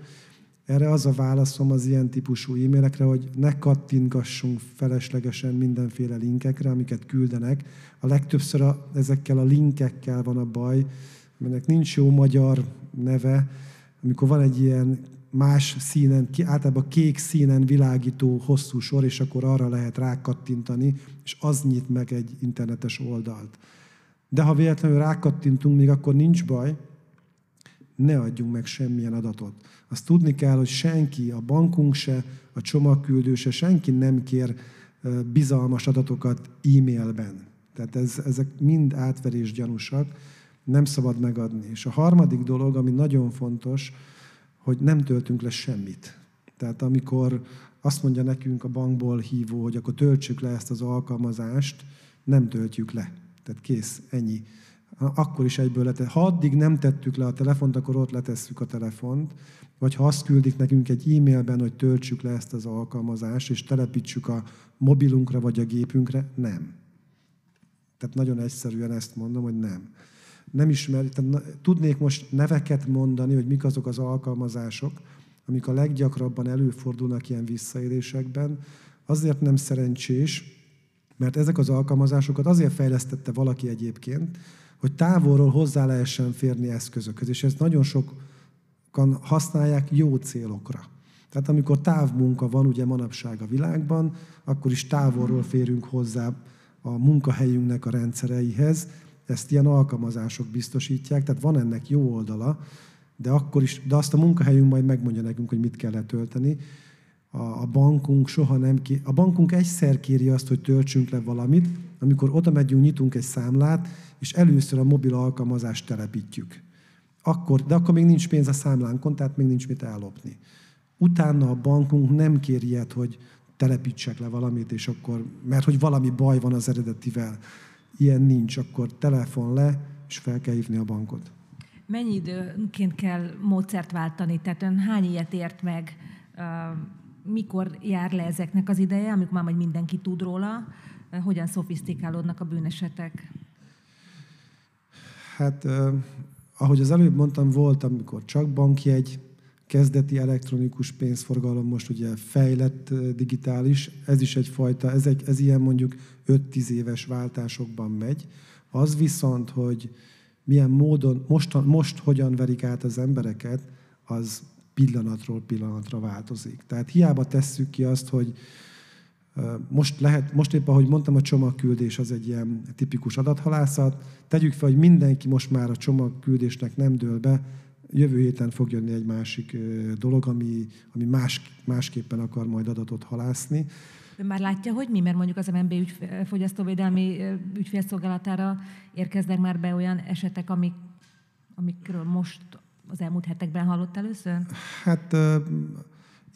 Erre az a válaszom az ilyen típusú e-mailekre, hogy ne kattintgassunk feleslegesen mindenféle linkekre, amiket küldenek. A legtöbbször a, ezekkel a linkekkel van a baj, aminek nincs jó magyar neve, amikor van egy ilyen más színen, általában kék színen világító hosszú sor, és akkor arra lehet rákattintani, és az nyit meg egy internetes oldalt. De ha véletlenül rákattintunk, még akkor nincs baj, ne adjunk meg semmilyen adatot. Azt tudni kell, hogy senki, a bankunk se, a csomagküldő se, senki nem kér bizalmas adatokat e-mailben. Tehát ez, ezek mind átverés gyanúsak, nem szabad megadni. És a harmadik dolog, ami nagyon fontos, hogy nem töltünk le semmit. Tehát amikor azt mondja nekünk a bankból hívó, hogy akkor töltsük le ezt az alkalmazást, nem töltjük le. Tehát kész, ennyi. Akkor is egyből letett. Ha addig nem tettük le a telefont, akkor ott letesszük a telefont, vagy ha azt küldik nekünk egy e-mailben, hogy töltsük le ezt az alkalmazást, és telepítsük a mobilunkra vagy a gépünkre, nem. Tehát nagyon egyszerűen ezt mondom, hogy nem nem ismeri, tehát tudnék most neveket mondani, hogy mik azok az alkalmazások, amik a leggyakrabban előfordulnak ilyen visszaélésekben, azért nem szerencsés, mert ezek az alkalmazásokat azért fejlesztette valaki egyébként, hogy távolról hozzá lehessen férni eszközökhöz, és ezt nagyon sokan használják jó célokra. Tehát amikor távmunka van ugye manapság a világban, akkor is távolról férünk hozzá a munkahelyünknek a rendszereihez, ezt ilyen alkalmazások biztosítják, tehát van ennek jó oldala, de akkor is, de azt a munkahelyünk majd megmondja nekünk, hogy mit kell letölteni. A, a bankunk soha nem ki, a bankunk egyszer kéri azt, hogy töltsünk le valamit, amikor oda megyünk, nyitunk egy számlát, és először a mobil alkalmazást telepítjük. Akkor, de akkor még nincs pénz a számlánkon, tehát még nincs mit ellopni. Utána a bankunk nem kéri ilyet, hogy telepítsek le valamit, és akkor, mert hogy valami baj van az eredetivel ilyen nincs, akkor telefon le, és fel kell hívni a bankot. Mennyi időnként kell módszert váltani? Tehát ön hány ilyet ért meg? Mikor jár le ezeknek az ideje, amikor már majd mindenki tud róla? Hogyan szofisztikálódnak a bűnesetek? Hát, ahogy az előbb mondtam, volt, amikor csak bankjegy, kezdeti elektronikus pénzforgalom most ugye fejlett digitális, ez is egyfajta, ez, egy, ez ilyen mondjuk 5-10 éves váltásokban megy. Az viszont, hogy milyen módon, most, most hogyan verik át az embereket, az pillanatról pillanatra változik. Tehát hiába tesszük ki azt, hogy most lehet, most épp ahogy mondtam, a csomagküldés az egy ilyen tipikus adathalászat. Tegyük fel, hogy mindenki most már a csomagküldésnek nem dől be, jövő héten fog jönni egy másik dolog, ami, ami más, másképpen akar majd adatot halászni. Ön már látja, hogy mi? Mert mondjuk az MNB ügy, fogyasztóvédelmi ügyfélszolgálatára érkeznek már be olyan esetek, amik, amikről most az elmúlt hetekben hallott először? Hát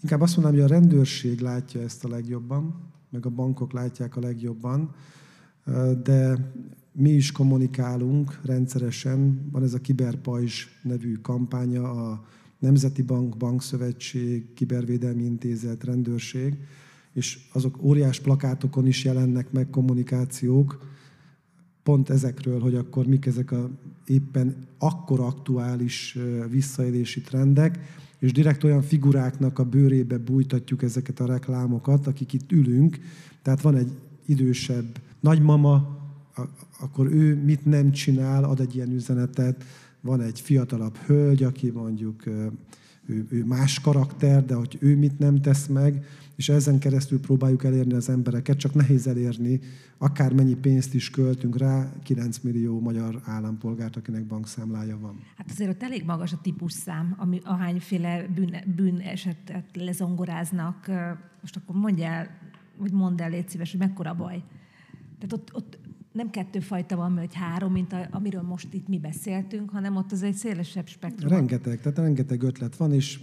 inkább azt mondanám, hogy a rendőrség látja ezt a legjobban, meg a bankok látják a legjobban, de mi is kommunikálunk rendszeresen, van ez a Kiberpajzs nevű kampánya, a Nemzeti Bank, Bankszövetség, Kibervédelmi Intézet, Rendőrség, és azok óriás plakátokon is jelennek meg kommunikációk, pont ezekről, hogy akkor mik ezek a éppen akkor aktuális visszaélési trendek, és direkt olyan figuráknak a bőrébe bújtatjuk ezeket a reklámokat, akik itt ülünk. Tehát van egy idősebb nagymama, akkor ő mit nem csinál, ad egy ilyen üzenetet. Van egy fiatalabb hölgy, aki mondjuk ő, ő más karakter, de hogy ő mit nem tesz meg, és ezen keresztül próbáljuk elérni az embereket, csak nehéz elérni, akármennyi pénzt is költünk rá, 9 millió magyar állampolgárt, akinek bankszámlája van. Hát azért ott elég magas a típusszám, ami ahányféle bűn, bűn esetet lezongoráznak. Most akkor mondja el, vagy mondd el, légy szíves, hogy mekkora baj. Tehát ott, ott nem kettő fajta van, vagy három, mint a, amiről most itt mi beszéltünk, hanem ott az egy szélesebb spektrum. Rengeteg, tehát rengeteg ötlet van, és,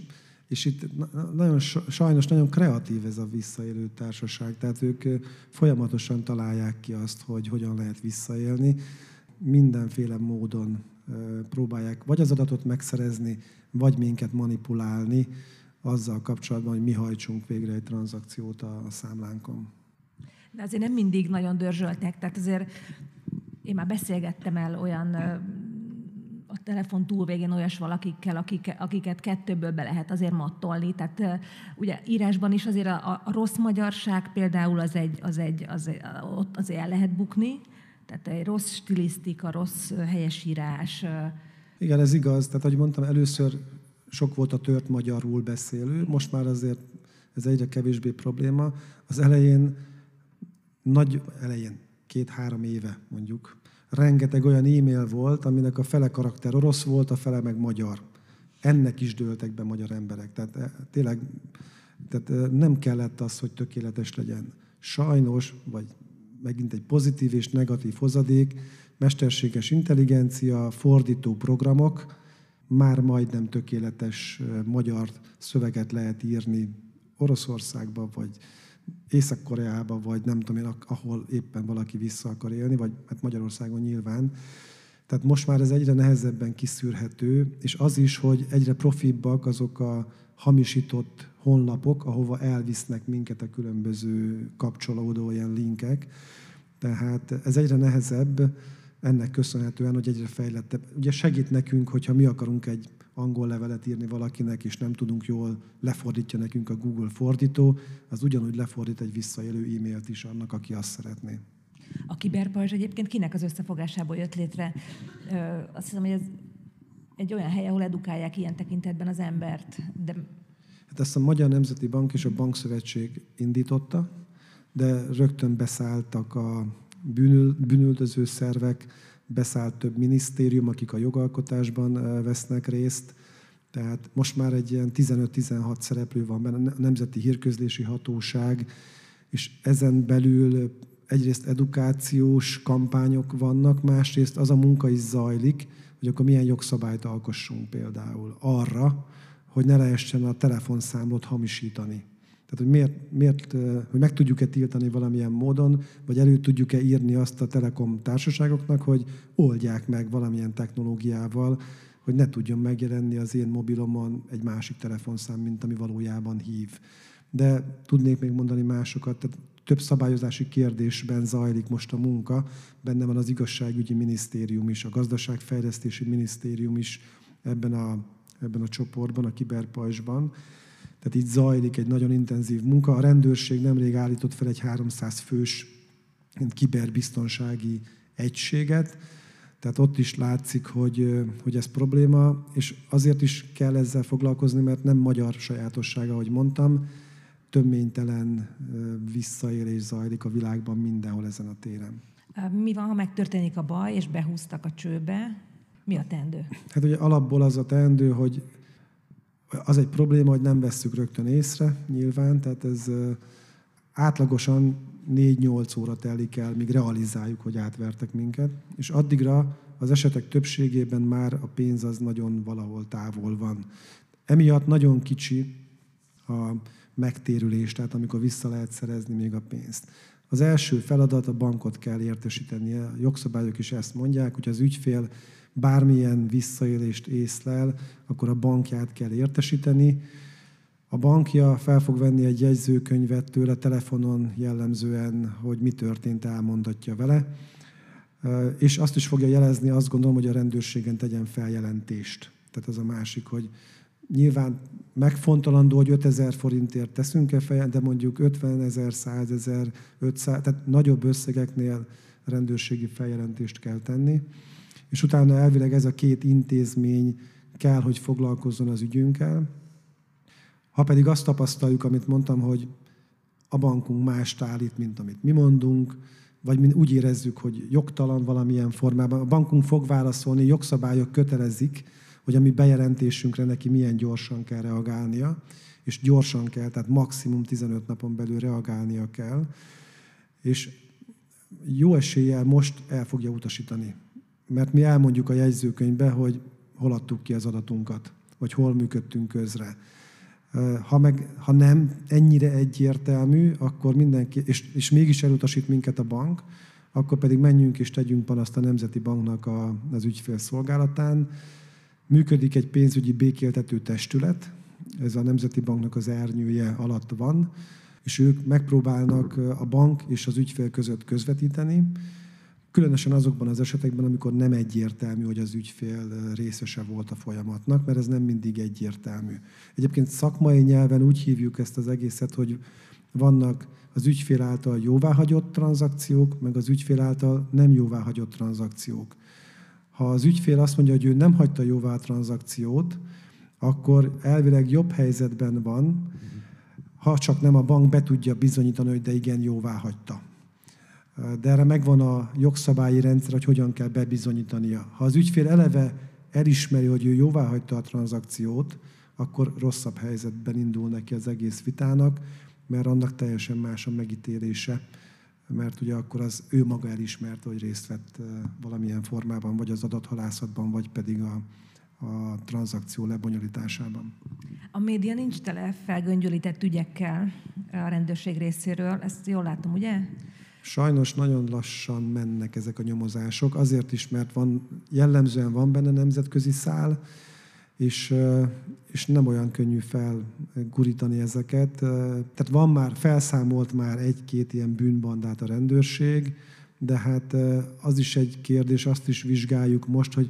és itt nagyon sajnos nagyon kreatív ez a visszaélő társaság, tehát ők folyamatosan találják ki azt, hogy hogyan lehet visszaélni. Mindenféle módon próbálják vagy az adatot megszerezni, vagy minket manipulálni azzal kapcsolatban, hogy mi hajtsunk végre egy tranzakciót a számlánkon. De azért nem mindig nagyon dörzsöltek, tehát azért én már beszélgettem el olyan a telefon túlvégén olyas valakikkel, akik, akiket kettőből be lehet azért mattolni. Tehát ugye írásban is azért a, a rossz magyarság például az egy, az egy, az ott azért el lehet bukni, tehát egy rossz stilisztika, rossz helyesírás. Igen, ez igaz. Tehát, ahogy mondtam, először sok volt a tört magyarul beszélő, most már azért ez egyre kevésbé probléma. Az elején, nagy elején, két-három éve mondjuk, rengeteg olyan e-mail volt, aminek a fele karakter orosz volt, a fele meg magyar. Ennek is dőltek be magyar emberek. Tehát eh, tényleg tehát eh, nem kellett az, hogy tökéletes legyen. Sajnos, vagy megint egy pozitív és negatív hozadék, mesterséges intelligencia, fordító programok, már majdnem tökéletes eh, magyar szöveget lehet írni Oroszországba, vagy Észak-Koreába, vagy nem tudom én, ahol éppen valaki vissza akar élni, vagy hát Magyarországon nyilván. Tehát most már ez egyre nehezebben kiszűrhető, és az is, hogy egyre profibbak azok a hamisított honlapok, ahova elvisznek minket a különböző kapcsolódó ilyen linkek. Tehát ez egyre nehezebb, ennek köszönhetően, hogy egyre fejlettebb. Ugye segít nekünk, hogyha mi akarunk egy angol levelet írni valakinek, és nem tudunk jól, lefordítja nekünk a Google fordító, az ugyanúgy lefordít egy visszaélő e-mailt is annak, aki azt szeretné. A kiberpajzs egyébként kinek az összefogásából jött létre? Ö, azt hiszem, hogy ez egy olyan hely, ahol edukálják ilyen tekintetben az embert. De... Hát ezt a Magyar Nemzeti Bank és a Bankszövetség indította, de rögtön beszálltak a bűnül, bűnüldöző szervek, beszállt több minisztérium, akik a jogalkotásban vesznek részt. Tehát most már egy ilyen 15-16 szereplő van benne, a Nemzeti Hírközlési Hatóság, és ezen belül egyrészt edukációs kampányok vannak, másrészt az a munka is zajlik, hogy akkor milyen jogszabályt alkossunk például arra, hogy ne lehessen a telefonszámot hamisítani. Tehát, hogy miért, miért hogy meg tudjuk-e tiltani valamilyen módon, vagy elő tudjuk-e írni azt a telekom társaságoknak, hogy oldják meg valamilyen technológiával, hogy ne tudjon megjelenni az én mobilomon egy másik telefonszám, mint ami valójában hív. De tudnék még mondani másokat, tehát több szabályozási kérdésben zajlik most a munka, benne van az igazságügyi minisztérium is, a gazdaságfejlesztési minisztérium is ebben a, ebben a csoportban, a kiberpajzsban. Tehát itt zajlik egy nagyon intenzív munka. A rendőrség nemrég állított fel egy 300 fős kiberbiztonsági egységet, tehát ott is látszik, hogy, hogy ez probléma, és azért is kell ezzel foglalkozni, mert nem magyar sajátossága, ahogy mondtam, töménytelen visszaélés zajlik a világban mindenhol ezen a téren. Mi van, ha megtörténik a baj, és behúztak a csőbe? Mi a teendő? Hát ugye alapból az a teendő, hogy az egy probléma, hogy nem vesszük rögtön észre, nyilván, tehát ez átlagosan 4-8 óra telik el, míg realizáljuk, hogy átvertek minket, és addigra az esetek többségében már a pénz az nagyon valahol távol van. Emiatt nagyon kicsi a megtérülés, tehát amikor vissza lehet szerezni még a pénzt. Az első feladat a bankot kell értesítenie. A jogszabályok is ezt mondják, hogy az ügyfél bármilyen visszaélést észlel, akkor a bankját kell értesíteni. A bankja fel fog venni egy jegyzőkönyvet tőle telefonon jellemzően, hogy mi történt, elmondatja vele. És azt is fogja jelezni, azt gondolom, hogy a rendőrségen tegyen feljelentést. Tehát az a másik, hogy nyilván megfontolandó, hogy 5000 forintért teszünk-e fejen, de mondjuk 50 ezer, 100 ezer, 500, tehát nagyobb összegeknél rendőrségi feljelentést kell tenni és utána elvileg ez a két intézmény kell, hogy foglalkozzon az ügyünkkel. Ha pedig azt tapasztaljuk, amit mondtam, hogy a bankunk más állít, mint amit mi mondunk, vagy mi úgy érezzük, hogy jogtalan valamilyen formában, a bankunk fog válaszolni, jogszabályok kötelezik, hogy a mi bejelentésünkre neki milyen gyorsan kell reagálnia, és gyorsan kell, tehát maximum 15 napon belül reagálnia kell, és jó eséllyel most el fogja utasítani mert mi elmondjuk a jegyzőkönyvbe, hogy hol adtuk ki az adatunkat, vagy hol működtünk közre. Ha, meg, ha nem ennyire egyértelmű, akkor mindenki, és, és mégis elutasít minket a bank, akkor pedig menjünk és tegyünk panaszt a Nemzeti Banknak a, az ügyfélszolgálatán. Működik egy pénzügyi békéltető testület, ez a Nemzeti Banknak az ernyője alatt van, és ők megpróbálnak a bank és az ügyfél között közvetíteni, Különösen azokban az esetekben, amikor nem egyértelmű, hogy az ügyfél részese volt a folyamatnak, mert ez nem mindig egyértelmű. Egyébként szakmai nyelven úgy hívjuk ezt az egészet, hogy vannak az ügyfél által jóváhagyott tranzakciók, meg az ügyfél által nem jóváhagyott tranzakciók. Ha az ügyfél azt mondja, hogy ő nem hagyta jóvá a tranzakciót, akkor elvileg jobb helyzetben van, ha csak nem a bank be tudja bizonyítani, hogy de igen, jóvá hagyta de erre megvan a jogszabályi rendszer, hogy hogyan kell bebizonyítania. Ha az ügyfél eleve elismeri, hogy ő jóvá hagyta a tranzakciót, akkor rosszabb helyzetben indul neki az egész vitának, mert annak teljesen más a megítélése, mert ugye akkor az ő maga elismerte, hogy részt vett valamilyen formában, vagy az adathalászatban, vagy pedig a, a tranzakció lebonyolításában. A média nincs tele felgöngyölített ügyekkel a rendőrség részéről, ezt jól látom, ugye? Sajnos nagyon lassan mennek ezek a nyomozások, azért is, mert van, jellemzően van benne nemzetközi szál, és, és nem olyan könnyű felgurítani ezeket. Tehát van már, felszámolt már egy-két ilyen bűnbandát a rendőrség, de hát az is egy kérdés, azt is vizsgáljuk most, hogy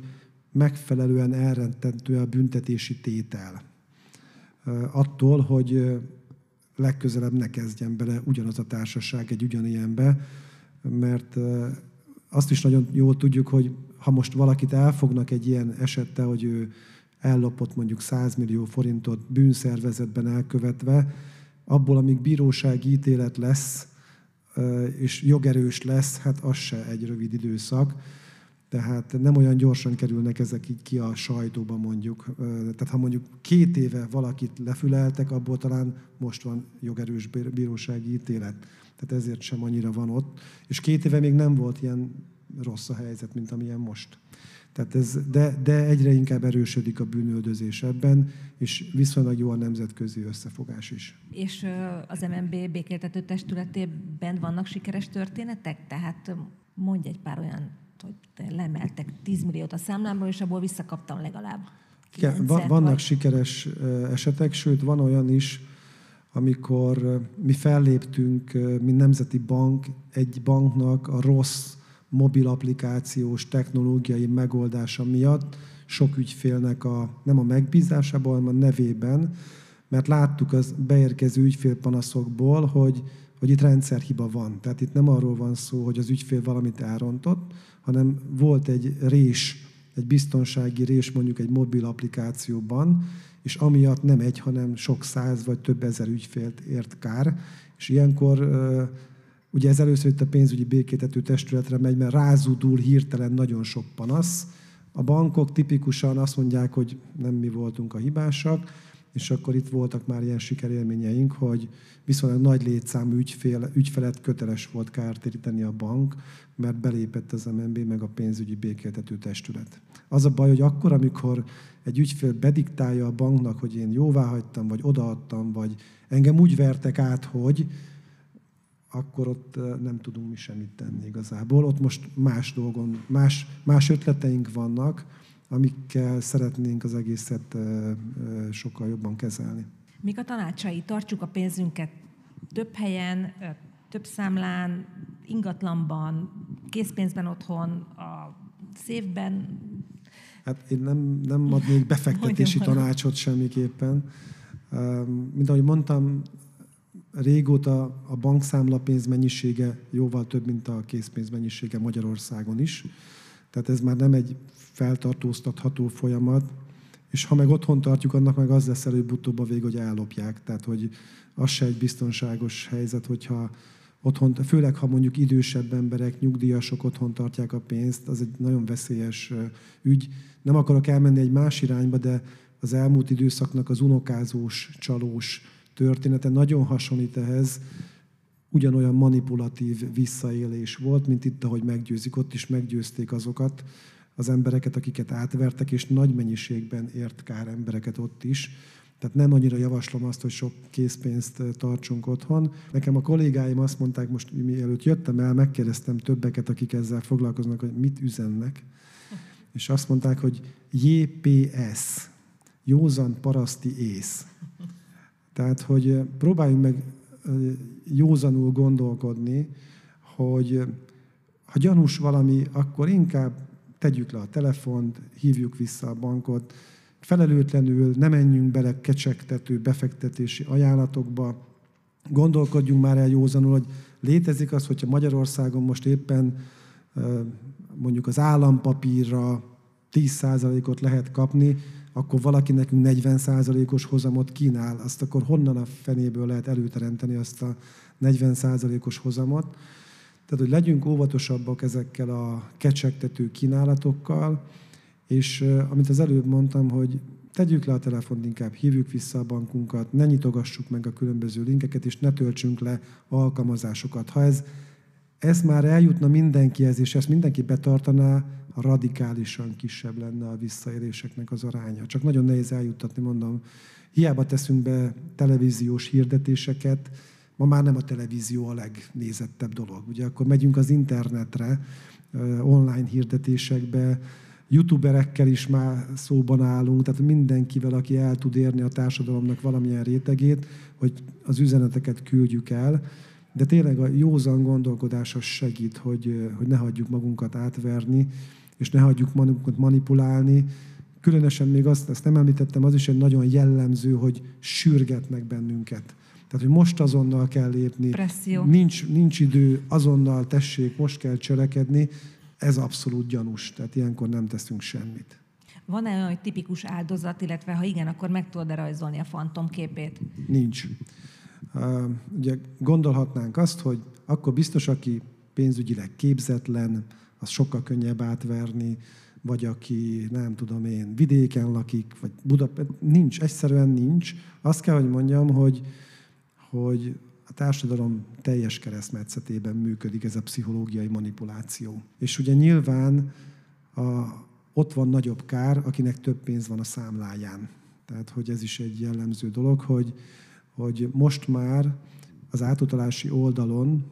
megfelelően elrendtentő a büntetési tétel. Attól, hogy legközelebb ne kezdjen bele ugyanaz a társaság egy ugyanilyenbe, mert azt is nagyon jól tudjuk, hogy ha most valakit elfognak egy ilyen esettel, hogy ő ellopott mondjuk 100 millió forintot bűnszervezetben elkövetve, abból, amíg bírósági ítélet lesz, és jogerős lesz, hát az se egy rövid időszak. Tehát nem olyan gyorsan kerülnek ezek így ki a sajtóba mondjuk. Tehát ha mondjuk két éve valakit lefüleltek, abból talán most van jogerős bírósági ítélet. Tehát ezért sem annyira van ott. És két éve még nem volt ilyen rossz a helyzet, mint amilyen most. Tehát ez, de, de egyre inkább erősödik a bűnöldözés ebben, és viszonylag jó a nemzetközi összefogás is. És az MNB békéltető testületében vannak sikeres történetek? Tehát mondj egy pár olyan hogy lemeltek 10 milliót a számlámról, és abból visszakaptam legalább. Igen, vannak vagy... sikeres esetek, sőt van olyan is, amikor mi felléptünk, mint Nemzeti Bank, egy banknak a rossz mobil applikációs technológiai megoldása miatt sok ügyfélnek a, nem a megbízásában, hanem a nevében, mert láttuk az beérkező ügyfélpanaszokból, hogy, hogy itt rendszerhiba van. Tehát itt nem arról van szó, hogy az ügyfél valamit elrontott, hanem volt egy rés, egy biztonsági rés mondjuk egy mobil applikációban, és amiatt nem egy, hanem sok száz vagy több ezer ügyfélt ért kár, és ilyenkor ugye ez először itt a pénzügyi békétető testületre megy, mert rázudul hirtelen nagyon sok panasz. A bankok tipikusan azt mondják, hogy nem mi voltunk a hibásak, és akkor itt voltak már ilyen sikerélményeink, hogy viszonylag nagy létszámú ügyfél, ügyfelet köteles volt kártéríteni a bank, mert belépett az MNB meg a pénzügyi békéltető testület. Az a baj, hogy akkor, amikor egy ügyfél bediktálja a banknak, hogy én jóvá hagytam, vagy odaadtam, vagy engem úgy vertek át, hogy akkor ott nem tudunk mi semmit tenni igazából. Ott most más dolgon, más, más ötleteink vannak, amikkel szeretnénk az egészet sokkal jobban kezelni. Mik a tanácsai? Tartsuk a pénzünket több helyen, több számlán, ingatlanban, készpénzben otthon, a szévben. Hát én nem, nem adnék befektetési tanácsot semmiképpen. Mint ahogy mondtam, régóta a bankszámla pénz mennyisége jóval több, mint a készpénz mennyisége Magyarországon is. Tehát ez már nem egy feltartóztatható folyamat, és ha meg otthon tartjuk, annak meg az lesz előbb-utóbb a vég, hogy ellopják. Tehát, hogy az se egy biztonságos helyzet, hogyha otthon, főleg ha mondjuk idősebb emberek, nyugdíjasok otthon tartják a pénzt, az egy nagyon veszélyes ügy. Nem akarok elmenni egy más irányba, de az elmúlt időszaknak az unokázós, csalós története nagyon hasonlít ehhez, ugyanolyan manipulatív visszaélés volt, mint itt, ahogy meggyőzik. Ott is meggyőzték azokat az embereket, akiket átvertek, és nagy mennyiségben ért kár embereket ott is. Tehát nem annyira javaslom azt, hogy sok készpénzt tartsunk otthon. Nekem a kollégáim azt mondták, most mielőtt jöttem el, megkérdeztem többeket, akik ezzel foglalkoznak, hogy mit üzennek. És azt mondták, hogy JPS, józan paraszti ész. Tehát, hogy próbáljunk meg józanul gondolkodni, hogy ha gyanús valami, akkor inkább tegyük le a telefont, hívjuk vissza a bankot, felelőtlenül ne menjünk bele kecsegtető befektetési ajánlatokba, gondolkodjunk már el józanul, hogy létezik az, hogyha Magyarországon most éppen mondjuk az állampapírra 10%-ot lehet kapni, akkor valaki nekünk 40%-os hozamot kínál, azt akkor honnan a fenéből lehet előteremteni azt a 40%-os hozamot. Tehát, hogy legyünk óvatosabbak ezekkel a kecsegtető kínálatokkal, és amit az előbb mondtam, hogy tegyük le a telefont, inkább hívjuk vissza a bankunkat, ne nyitogassuk meg a különböző linkeket, és ne töltsünk le alkalmazásokat. Ha ez, ez már eljutna mindenkihez, és ezt mindenki betartaná, radikálisan kisebb lenne a visszaéléseknek az aránya. Csak nagyon nehéz eljuttatni, mondom. Hiába teszünk be televíziós hirdetéseket, ma már nem a televízió a legnézettebb dolog. Ugye akkor megyünk az internetre, online hirdetésekbe, youtuberekkel is már szóban állunk, tehát mindenkivel, aki el tud érni a társadalomnak valamilyen rétegét, hogy az üzeneteket küldjük el. De tényleg a józan gondolkodás az segít, hogy, hogy ne hagyjuk magunkat átverni, és ne hagyjuk magunkat manipulálni. Különösen még azt, ezt nem említettem, az is egy nagyon jellemző, hogy sürgetnek bennünket. Tehát, hogy most azonnal kell lépni. Presszió. Nincs, nincs idő, azonnal tessék, most kell cselekedni. Ez abszolút gyanús. Tehát ilyenkor nem teszünk semmit. Van-e olyan tipikus áldozat, illetve ha igen, akkor meg tudod-e rajzolni a fantomképét? Nincs. Uh, ugye gondolhatnánk azt, hogy akkor biztos, aki pénzügyileg képzetlen, az sokkal könnyebb átverni, vagy aki, nem tudom én, vidéken lakik, vagy Budapest, nincs, egyszerűen nincs. Azt kell, hogy mondjam, hogy, hogy a társadalom teljes keresztmetszetében működik ez a pszichológiai manipuláció. És ugye nyilván a, ott van nagyobb kár, akinek több pénz van a számláján. Tehát, hogy ez is egy jellemző dolog, hogy, hogy most már az átutalási oldalon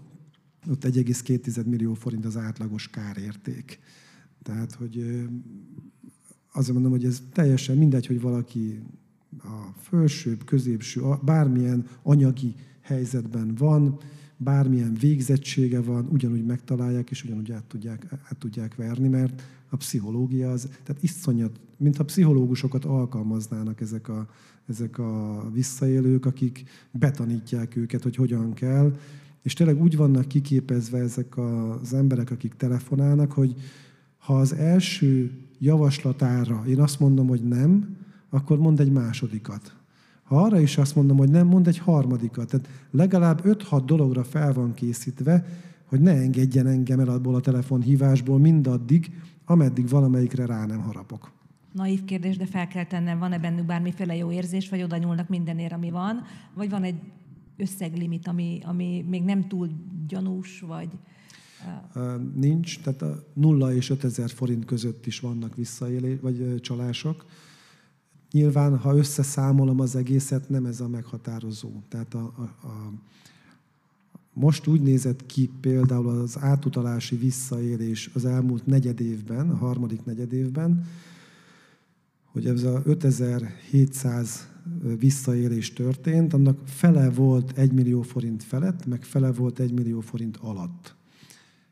ott 1,2 millió forint az átlagos kárérték. Tehát, hogy azért mondom, hogy ez teljesen mindegy, hogy valaki a felsőbb, középső, bármilyen anyagi helyzetben van, bármilyen végzettsége van, ugyanúgy megtalálják, és ugyanúgy át tudják, át tudják verni, mert a pszichológia az, tehát iszonyat, mintha pszichológusokat alkalmaznának ezek a, ezek a visszaélők, akik betanítják őket, hogy hogyan kell, és tényleg úgy vannak kiképezve ezek az emberek, akik telefonálnak, hogy ha az első javaslatára én azt mondom, hogy nem, akkor mond egy másodikat. Ha arra is azt mondom, hogy nem, mond egy harmadikat. Tehát legalább 5-6 dologra fel van készítve, hogy ne engedjen engem el abból a telefonhívásból mindaddig, ameddig valamelyikre rá nem harapok. Naív kérdés, de fel kell tennem, van-e bennük bármiféle jó érzés, vagy oda nyúlnak mindenért, ami van, vagy van egy összeglimit, ami, ami még nem túl gyanús, vagy... Nincs, tehát a 0 és 5000 forint között is vannak visszaélés, vagy csalások. Nyilván, ha összeszámolom az egészet, nem ez a meghatározó. Tehát a, a, a, most úgy nézett ki például az átutalási visszaélés az elmúlt negyed évben, a harmadik negyed évben, hogy ez a 5700 visszaélés történt, annak fele volt 1 millió forint felett, meg fele volt 1 millió forint alatt.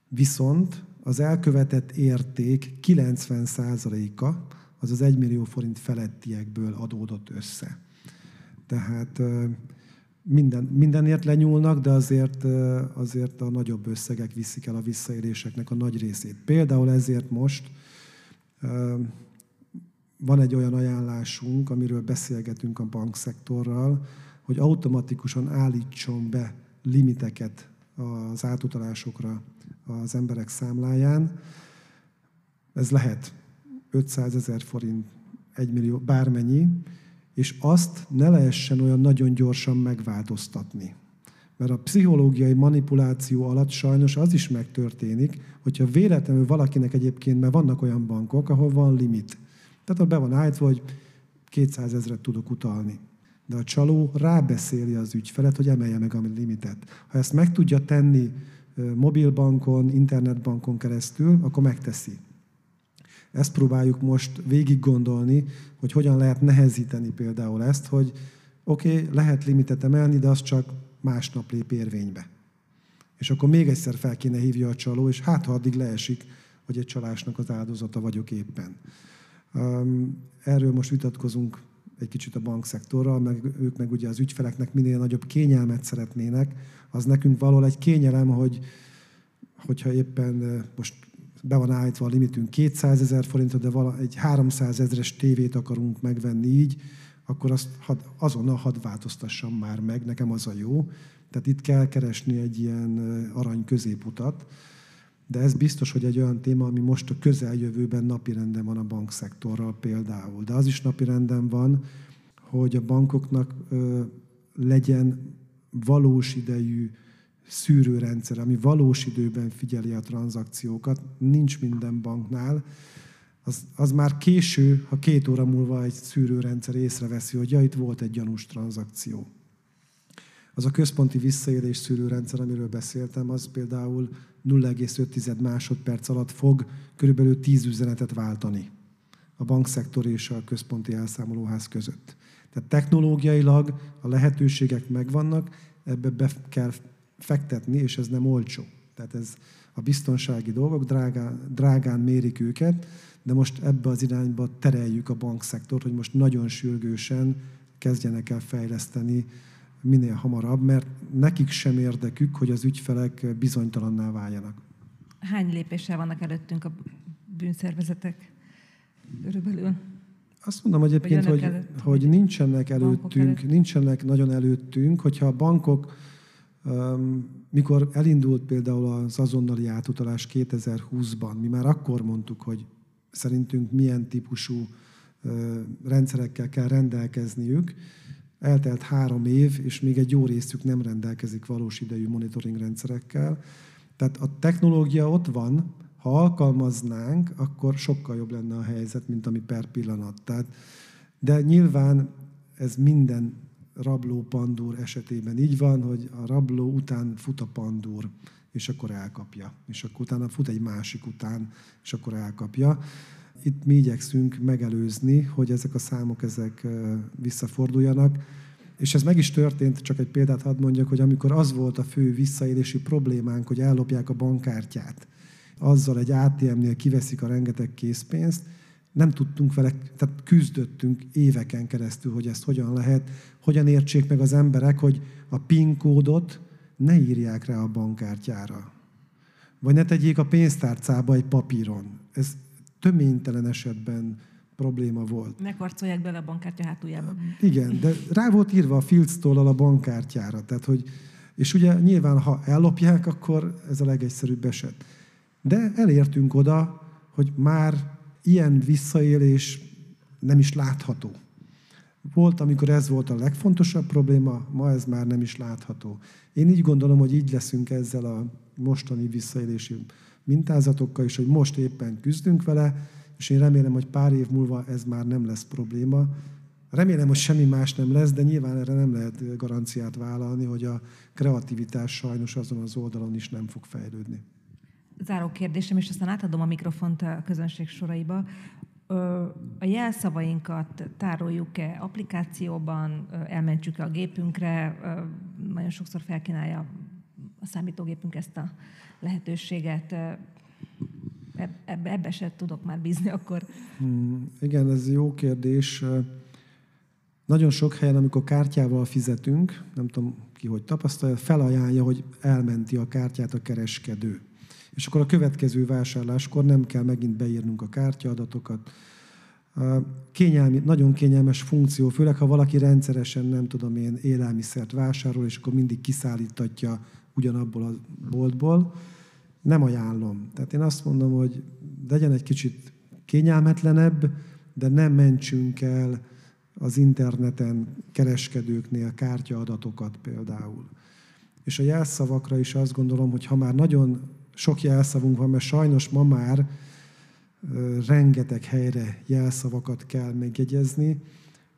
Viszont az elkövetett érték 90%-a az az 1 millió forint felettiekből adódott össze. Tehát minden, mindenért lenyúlnak, de azért, azért a nagyobb összegek viszik el a visszaéléseknek a nagy részét. Például ezért most van egy olyan ajánlásunk, amiről beszélgetünk a bankszektorral, hogy automatikusan állítson be limiteket az átutalásokra az emberek számláján. Ez lehet 500 ezer forint, 1 millió, bármennyi, és azt ne lehessen olyan nagyon gyorsan megváltoztatni. Mert a pszichológiai manipuláció alatt sajnos az is megtörténik, hogyha véletlenül valakinek egyébként, mert vannak olyan bankok, ahol van limit, tehát ott be van állítva, hogy 200 ezeret tudok utalni. De a csaló rábeszéli az ügyfelet, hogy emelje meg a limitet. Ha ezt meg tudja tenni mobilbankon, internetbankon keresztül, akkor megteszi. Ezt próbáljuk most végig gondolni, hogy hogyan lehet nehezíteni például ezt, hogy oké, okay, lehet limitet emelni, de az csak másnap lép érvénybe. És akkor még egyszer fel kéne hívja a csaló, és hát ha addig leesik, hogy egy csalásnak az áldozata vagyok éppen. Erről most vitatkozunk egy kicsit a bankszektorral, meg ők meg ugye az ügyfeleknek minél nagyobb kényelmet szeretnének, az nekünk való egy kényelem, hogy hogyha éppen most be van állítva a limitünk 200 ezer forintra, de vala, egy 300 ezeres tévét akarunk megvenni így, akkor azt had, azonnal hadd változtassam már meg, nekem az a jó. Tehát itt kell keresni egy ilyen arany középutat, de ez biztos, hogy egy olyan téma, ami most a közeljövőben napirenden van a bankszektorral például. De az is napirenden van, hogy a bankoknak ö, legyen valós idejű szűrőrendszer, ami valós időben figyeli a tranzakciókat. Nincs minden banknál. Az, az már késő, ha két óra múlva egy szűrőrendszer észreveszi, hogy ja, itt volt egy gyanús tranzakció. Az a központi visszaélés szűrőrendszer, amiről beszéltem, az például 0,5 másodperc alatt fog körülbelül 10 üzenetet váltani a bankszektor és a központi elszámolóház között. Tehát technológiailag a lehetőségek megvannak, ebbe be kell fektetni, és ez nem olcsó. Tehát ez a biztonsági dolgok, drágán, drágán mérik őket, de most ebbe az irányba tereljük a bankszektor, hogy most nagyon sürgősen kezdjenek el fejleszteni minél hamarabb, mert nekik sem érdekük, hogy az ügyfelek bizonytalanná váljanak. Hány lépéssel vannak előttünk a bűnszervezetek körülbelül? Azt mondom egyébként, hogy, előtt, hogy nincsenek előttünk, előtt. nincsenek nagyon előttünk, hogyha a bankok, um, mikor elindult például az azonnali átutalás 2020-ban, mi már akkor mondtuk, hogy szerintünk milyen típusú uh, rendszerekkel kell rendelkezniük, Eltelt három év, és még egy jó részük nem rendelkezik valós idejű monitoring rendszerekkel. Tehát a technológia ott van, ha alkalmaznánk, akkor sokkal jobb lenne a helyzet, mint ami per pillanat. Tehát, de nyilván ez minden rabló pandúr esetében így van, hogy a rabló után fut a pandúr, és akkor elkapja. És akkor utána fut egy másik után, és akkor elkapja. Itt mi igyekszünk megelőzni, hogy ezek a számok ezek visszaforduljanak. És ez meg is történt, csak egy példát hadd mondjak, hogy amikor az volt a fő visszaélési problémánk, hogy ellopják a bankkártyát, azzal egy ATM-nél kiveszik a rengeteg készpénzt, nem tudtunk vele, tehát küzdöttünk éveken keresztül, hogy ezt hogyan lehet, hogyan értsék meg az emberek, hogy a PIN kódot ne írják rá a bankkártyára. Vagy ne tegyék a pénztárcába egy papíron. Ez töménytelen esetben probléma volt. Ne karcolják bele a bankkártya hátuljába. Igen, de rá volt írva a filctollal a bankkártyára. Tehát, hogy, és ugye nyilván, ha ellopják, akkor ez a legegyszerűbb eset. De elértünk oda, hogy már ilyen visszaélés nem is látható. Volt, amikor ez volt a legfontosabb probléma, ma ez már nem is látható. Én így gondolom, hogy így leszünk ezzel a mostani visszaélési mintázatokkal is, hogy most éppen küzdünk vele, és én remélem, hogy pár év múlva ez már nem lesz probléma. Remélem, hogy semmi más nem lesz, de nyilván erre nem lehet garanciát vállalni, hogy a kreativitás sajnos azon az oldalon is nem fog fejlődni. Záró kérdésem, és aztán átadom a mikrofont a közönség soraiba. A jelszavainkat tároljuk-e applikációban, elmentjük-e a gépünkre, nagyon sokszor felkínálja a számítógépünk ezt a lehetőséget. Ebbe, se tudok már bízni akkor. Hmm, igen, ez jó kérdés. Nagyon sok helyen, amikor kártyával fizetünk, nem tudom ki, hogy tapasztalja, felajánlja, hogy elmenti a kártyát a kereskedő. És akkor a következő vásárláskor nem kell megint beírnunk a kártyaadatokat. Kényelmi, nagyon kényelmes funkció, főleg ha valaki rendszeresen, nem tudom én, élelmiszert vásárol, és akkor mindig kiszállítatja ugyanabból a boltból nem ajánlom. Tehát én azt mondom, hogy legyen egy kicsit kényelmetlenebb, de nem mentsünk el az interneten kereskedőknél kártyaadatokat például. És a jelszavakra is azt gondolom, hogy ha már nagyon sok jelszavunk van, mert sajnos ma már rengeteg helyre jelszavakat kell megjegyezni,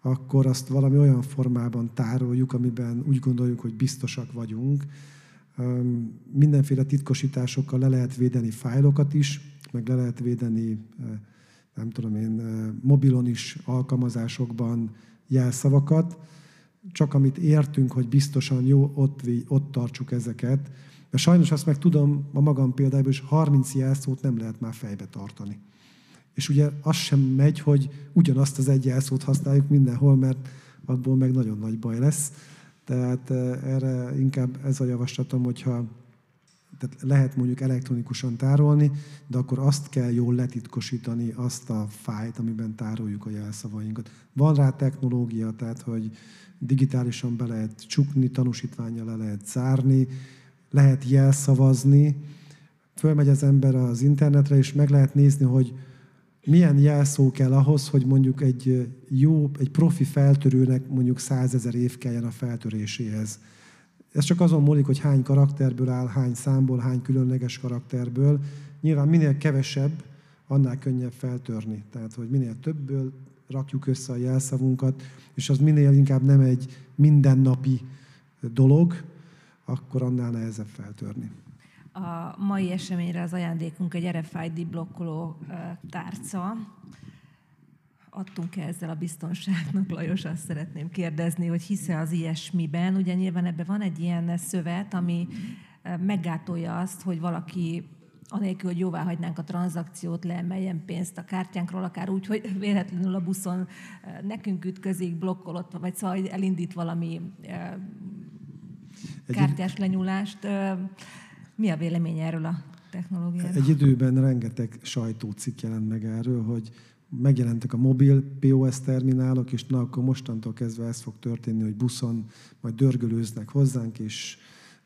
akkor azt valami olyan formában tároljuk, amiben úgy gondoljuk, hogy biztosak vagyunk, Mindenféle titkosításokkal le lehet védeni fájlokat is, meg le lehet védeni, nem tudom én, mobilon is alkalmazásokban jelszavakat. csak amit értünk, hogy biztosan jó, ott, ott tartsuk ezeket. De sajnos azt meg tudom a magam példából, is 30 jelszót nem lehet már fejbe tartani. És ugye az sem megy, hogy ugyanazt az egy jelszót használjuk mindenhol, mert abból meg nagyon nagy baj lesz. Tehát eh, erre inkább ez a javaslatom, hogyha tehát lehet mondjuk elektronikusan tárolni, de akkor azt kell jól letitkosítani, azt a fájt, amiben tároljuk a jelszavainkat. Van rá technológia, tehát hogy digitálisan be lehet csukni, tanúsítványa le lehet zárni, lehet jelszavazni, fölmegy az ember az internetre, és meg lehet nézni, hogy milyen jelszó kell ahhoz, hogy mondjuk egy jó, egy profi feltörőnek mondjuk százezer év kelljen a feltöréséhez. Ez csak azon múlik, hogy hány karakterből áll, hány számból, hány különleges karakterből. Nyilván minél kevesebb, annál könnyebb feltörni. Tehát, hogy minél többből rakjuk össze a jelszavunkat, és az minél inkább nem egy mindennapi dolog, akkor annál nehezebb feltörni. A mai eseményre az ajándékunk egy RFID blokkoló tárca. Adtunk -e ezzel a biztonságnak, Lajos, azt szeretném kérdezni, hogy hisze az ilyesmiben. Ugye nyilván ebben van egy ilyen szövet, ami meggátolja azt, hogy valaki anélkül, hogy jóvá hagynánk a tranzakciót, leemeljen pénzt a kártyánkról, akár úgy, hogy véletlenül a buszon nekünk ütközik, blokkolott, vagy szóval elindít valami kártyás lenyúlást. Mi a vélemény erről a technológiáról? Egy időben rengeteg sajtócikk jelent meg erről, hogy megjelentek a mobil POS terminálok, és na akkor mostantól kezdve ez fog történni, hogy buszon majd dörgölőznek hozzánk, és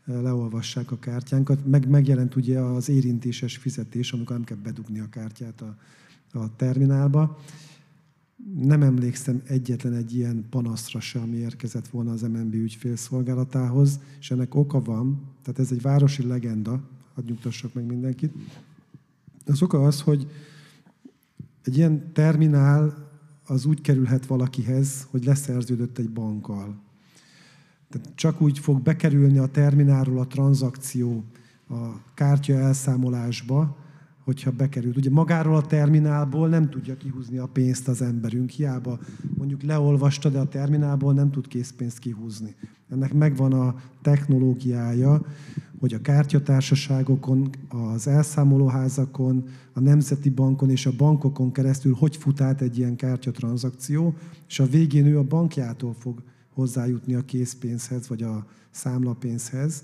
e, leolvassák a kártyánkat. Meg megjelent ugye az érintéses fizetés, amikor nem kell bedugni a kártyát a, a terminálba. Nem emlékszem egyetlen egy ilyen panaszra sem, ami érkezett volna az MNB ügyfélszolgálatához, és ennek oka van, tehát ez egy városi legenda, hadd nyugtassak meg mindenkit. Az oka az, hogy egy ilyen terminál az úgy kerülhet valakihez, hogy leszerződött egy bankkal. Tehát csak úgy fog bekerülni a terminálról a tranzakció a kártya elszámolásba, hogyha bekerült. Ugye magáról a terminálból nem tudja kihúzni a pénzt az emberünk, hiába mondjuk leolvasta, de a terminálból nem tud készpénzt kihúzni. Ennek megvan a technológiája, hogy a kártyatársaságokon, az elszámolóházakon, a Nemzeti Bankon és a bankokon keresztül hogy fut át egy ilyen kártyatranszakció, és a végén ő a bankjától fog hozzájutni a készpénzhez, vagy a számlapénzhez.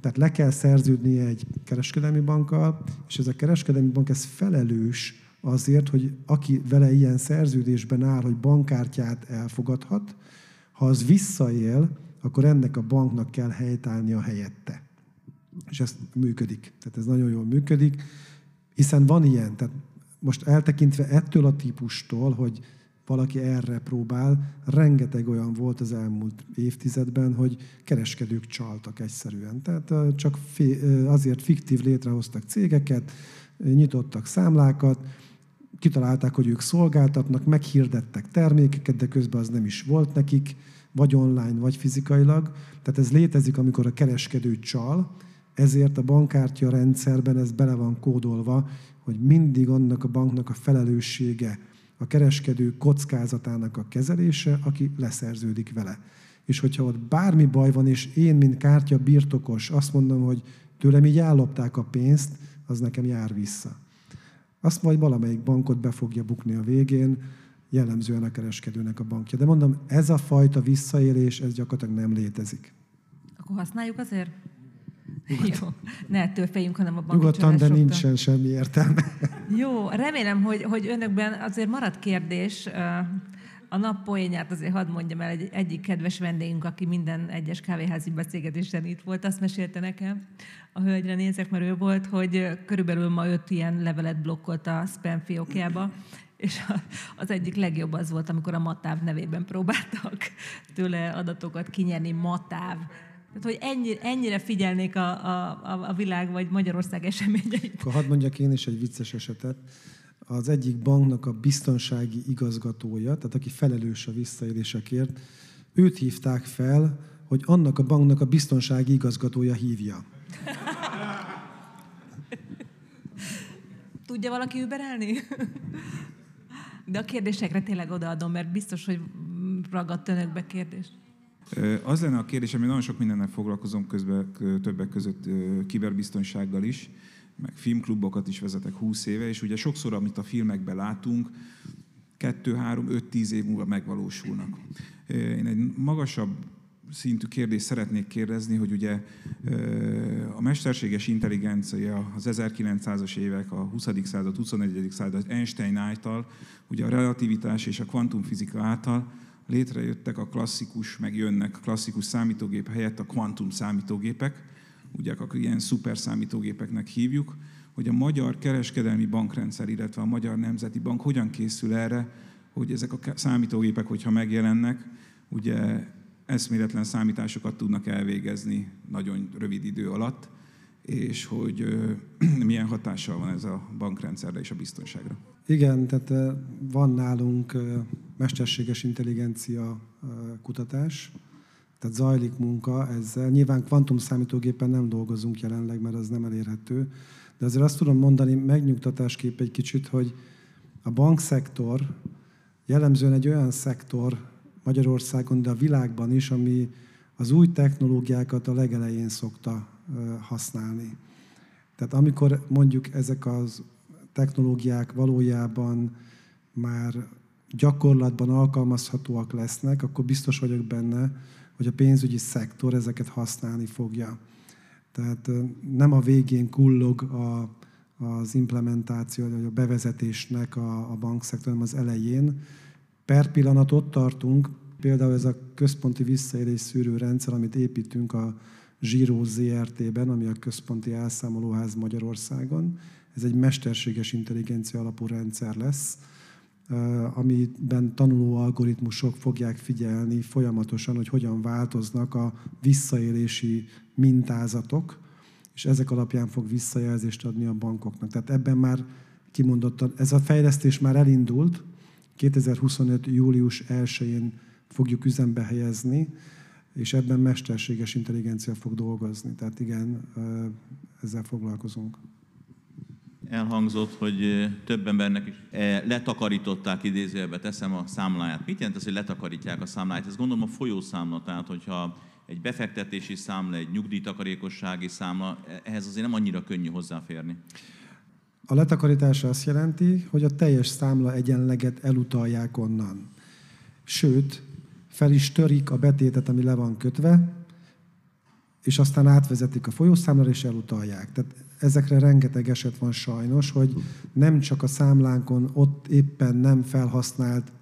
Tehát le kell szerződnie egy kereskedelmi bankkal, és ez a kereskedelmi bank ez felelős azért, hogy aki vele ilyen szerződésben áll, hogy bankkártyát elfogadhat, ha az visszaél, akkor ennek a banknak kell helytállnia helyette. És ez működik. Tehát ez nagyon jól működik, hiszen van ilyen. Tehát most eltekintve ettől a típustól, hogy valaki erre próbál. Rengeteg olyan volt az elmúlt évtizedben, hogy kereskedők csaltak egyszerűen. Tehát csak azért fiktív létrehoztak cégeket, nyitottak számlákat, kitalálták, hogy ők szolgáltatnak, meghirdettek termékeket, de közben az nem is volt nekik, vagy online, vagy fizikailag. Tehát ez létezik, amikor a kereskedő csal, ezért a bankkártya rendszerben ez bele van kódolva, hogy mindig annak a banknak a felelőssége, a kereskedő kockázatának a kezelése, aki leszerződik vele. És hogyha ott bármi baj van, és én, mint kártya birtokos, azt mondom, hogy tőlem így ellopták a pénzt, az nekem jár vissza. Azt majd valamelyik bankot be fogja bukni a végén, jellemzően a kereskedőnek a bankja. De mondom, ez a fajta visszaélés, ez gyakorlatilag nem létezik. Akkor használjuk azért? Jó, ne ettől féljünk, hanem a Nyugodtan, de nincsen semmi értelme. Jó, remélem, hogy, hogy önökben azért marad kérdés. A nap poénját azért hadd mondjam el, egy, egyik kedves vendégünk, aki minden egyes kávéházi beszélgetésen itt volt, azt mesélte nekem, a hölgyre nézek, mert ő volt, hogy körülbelül ma öt ilyen levelet blokkolt a spam fiókjába, és az egyik legjobb az volt, amikor a Matáv nevében próbáltak tőle adatokat kinyerni, Matáv tehát, hogy ennyi, ennyire figyelnék a, a, a világ vagy Magyarország eseményeit. Akkor hadd mondjak én is egy vicces esetet. Az egyik banknak a biztonsági igazgatója, tehát aki felelős a visszaélésekért, őt hívták fel, hogy annak a banknak a biztonsági igazgatója hívja. Tudja valaki überelni? De a kérdésekre tényleg odaadom, mert biztos, hogy ragadt önökbe kérdés. Az lenne a kérdés, ami nagyon sok mindennel foglalkozom közben, többek között kiberbiztonsággal is, meg filmklubokat is vezetek 20 éve, és ugye sokszor, amit a filmekben látunk, 2, 3, 5, 10 év múlva megvalósulnak. Én egy magasabb szintű kérdést szeretnék kérdezni, hogy ugye a mesterséges intelligencia az 1900-as évek, a 20. század, 21. század Einstein által, ugye a relativitás és a kvantumfizika által létrejöttek a klasszikus, meg jönnek a klasszikus számítógép helyett a kvantum számítógépek, ugye akkor ilyen szuper számítógépeknek hívjuk, hogy a magyar kereskedelmi bankrendszer, illetve a Magyar Nemzeti Bank hogyan készül erre, hogy ezek a számítógépek, hogyha megjelennek, ugye eszméletlen számításokat tudnak elvégezni nagyon rövid idő alatt, és hogy milyen hatással van ez a bankrendszerre és a biztonságra. Igen, tehát van nálunk mesterséges intelligencia kutatás, tehát zajlik munka ezzel. Nyilván kvantum számítógépen nem dolgozunk jelenleg, mert az nem elérhető, de azért azt tudom mondani megnyugtatásképp egy kicsit, hogy a bankszektor jellemzően egy olyan szektor Magyarországon, de a világban is, ami az új technológiákat a legelején szokta használni. Tehát amikor mondjuk ezek az technológiák valójában már gyakorlatban alkalmazhatóak lesznek, akkor biztos vagyok benne, hogy a pénzügyi szektor ezeket használni fogja. Tehát nem a végén kullog a, az implementáció, vagy a bevezetésnek a, a bankszektor, hanem az elején. Per pillanat ott tartunk, például ez a központi visszaélés szűrő rendszer, amit építünk a Zsíró ZRT-ben, ami a központi elszámolóház Magyarországon. Ez egy mesterséges intelligencia alapú rendszer lesz, amiben tanuló algoritmusok fogják figyelni folyamatosan, hogy hogyan változnak a visszaélési mintázatok, és ezek alapján fog visszajelzést adni a bankoknak. Tehát ebben már kimondottan, ez a fejlesztés már elindult, 2025. július 1-én fogjuk üzembe helyezni, és ebben mesterséges intelligencia fog dolgozni. Tehát igen, ezzel foglalkozunk elhangzott, hogy több embernek is letakarították idézőjelbe, teszem a számláját. Mit jelent ez, hogy letakarítják a számláját? Ez gondolom a folyószámla, tehát hogyha egy befektetési számla, egy nyugdíjtakarékossági számla, ehhez azért nem annyira könnyű hozzáférni. A letakarítás azt jelenti, hogy a teljes számla egyenleget elutalják onnan. Sőt, fel is törik a betétet, ami le van kötve, és aztán átvezetik a folyószámlára, és elutalják. Tehát ezekre rengeteg eset van sajnos, hogy nem csak a számlánkon ott éppen nem felhasznált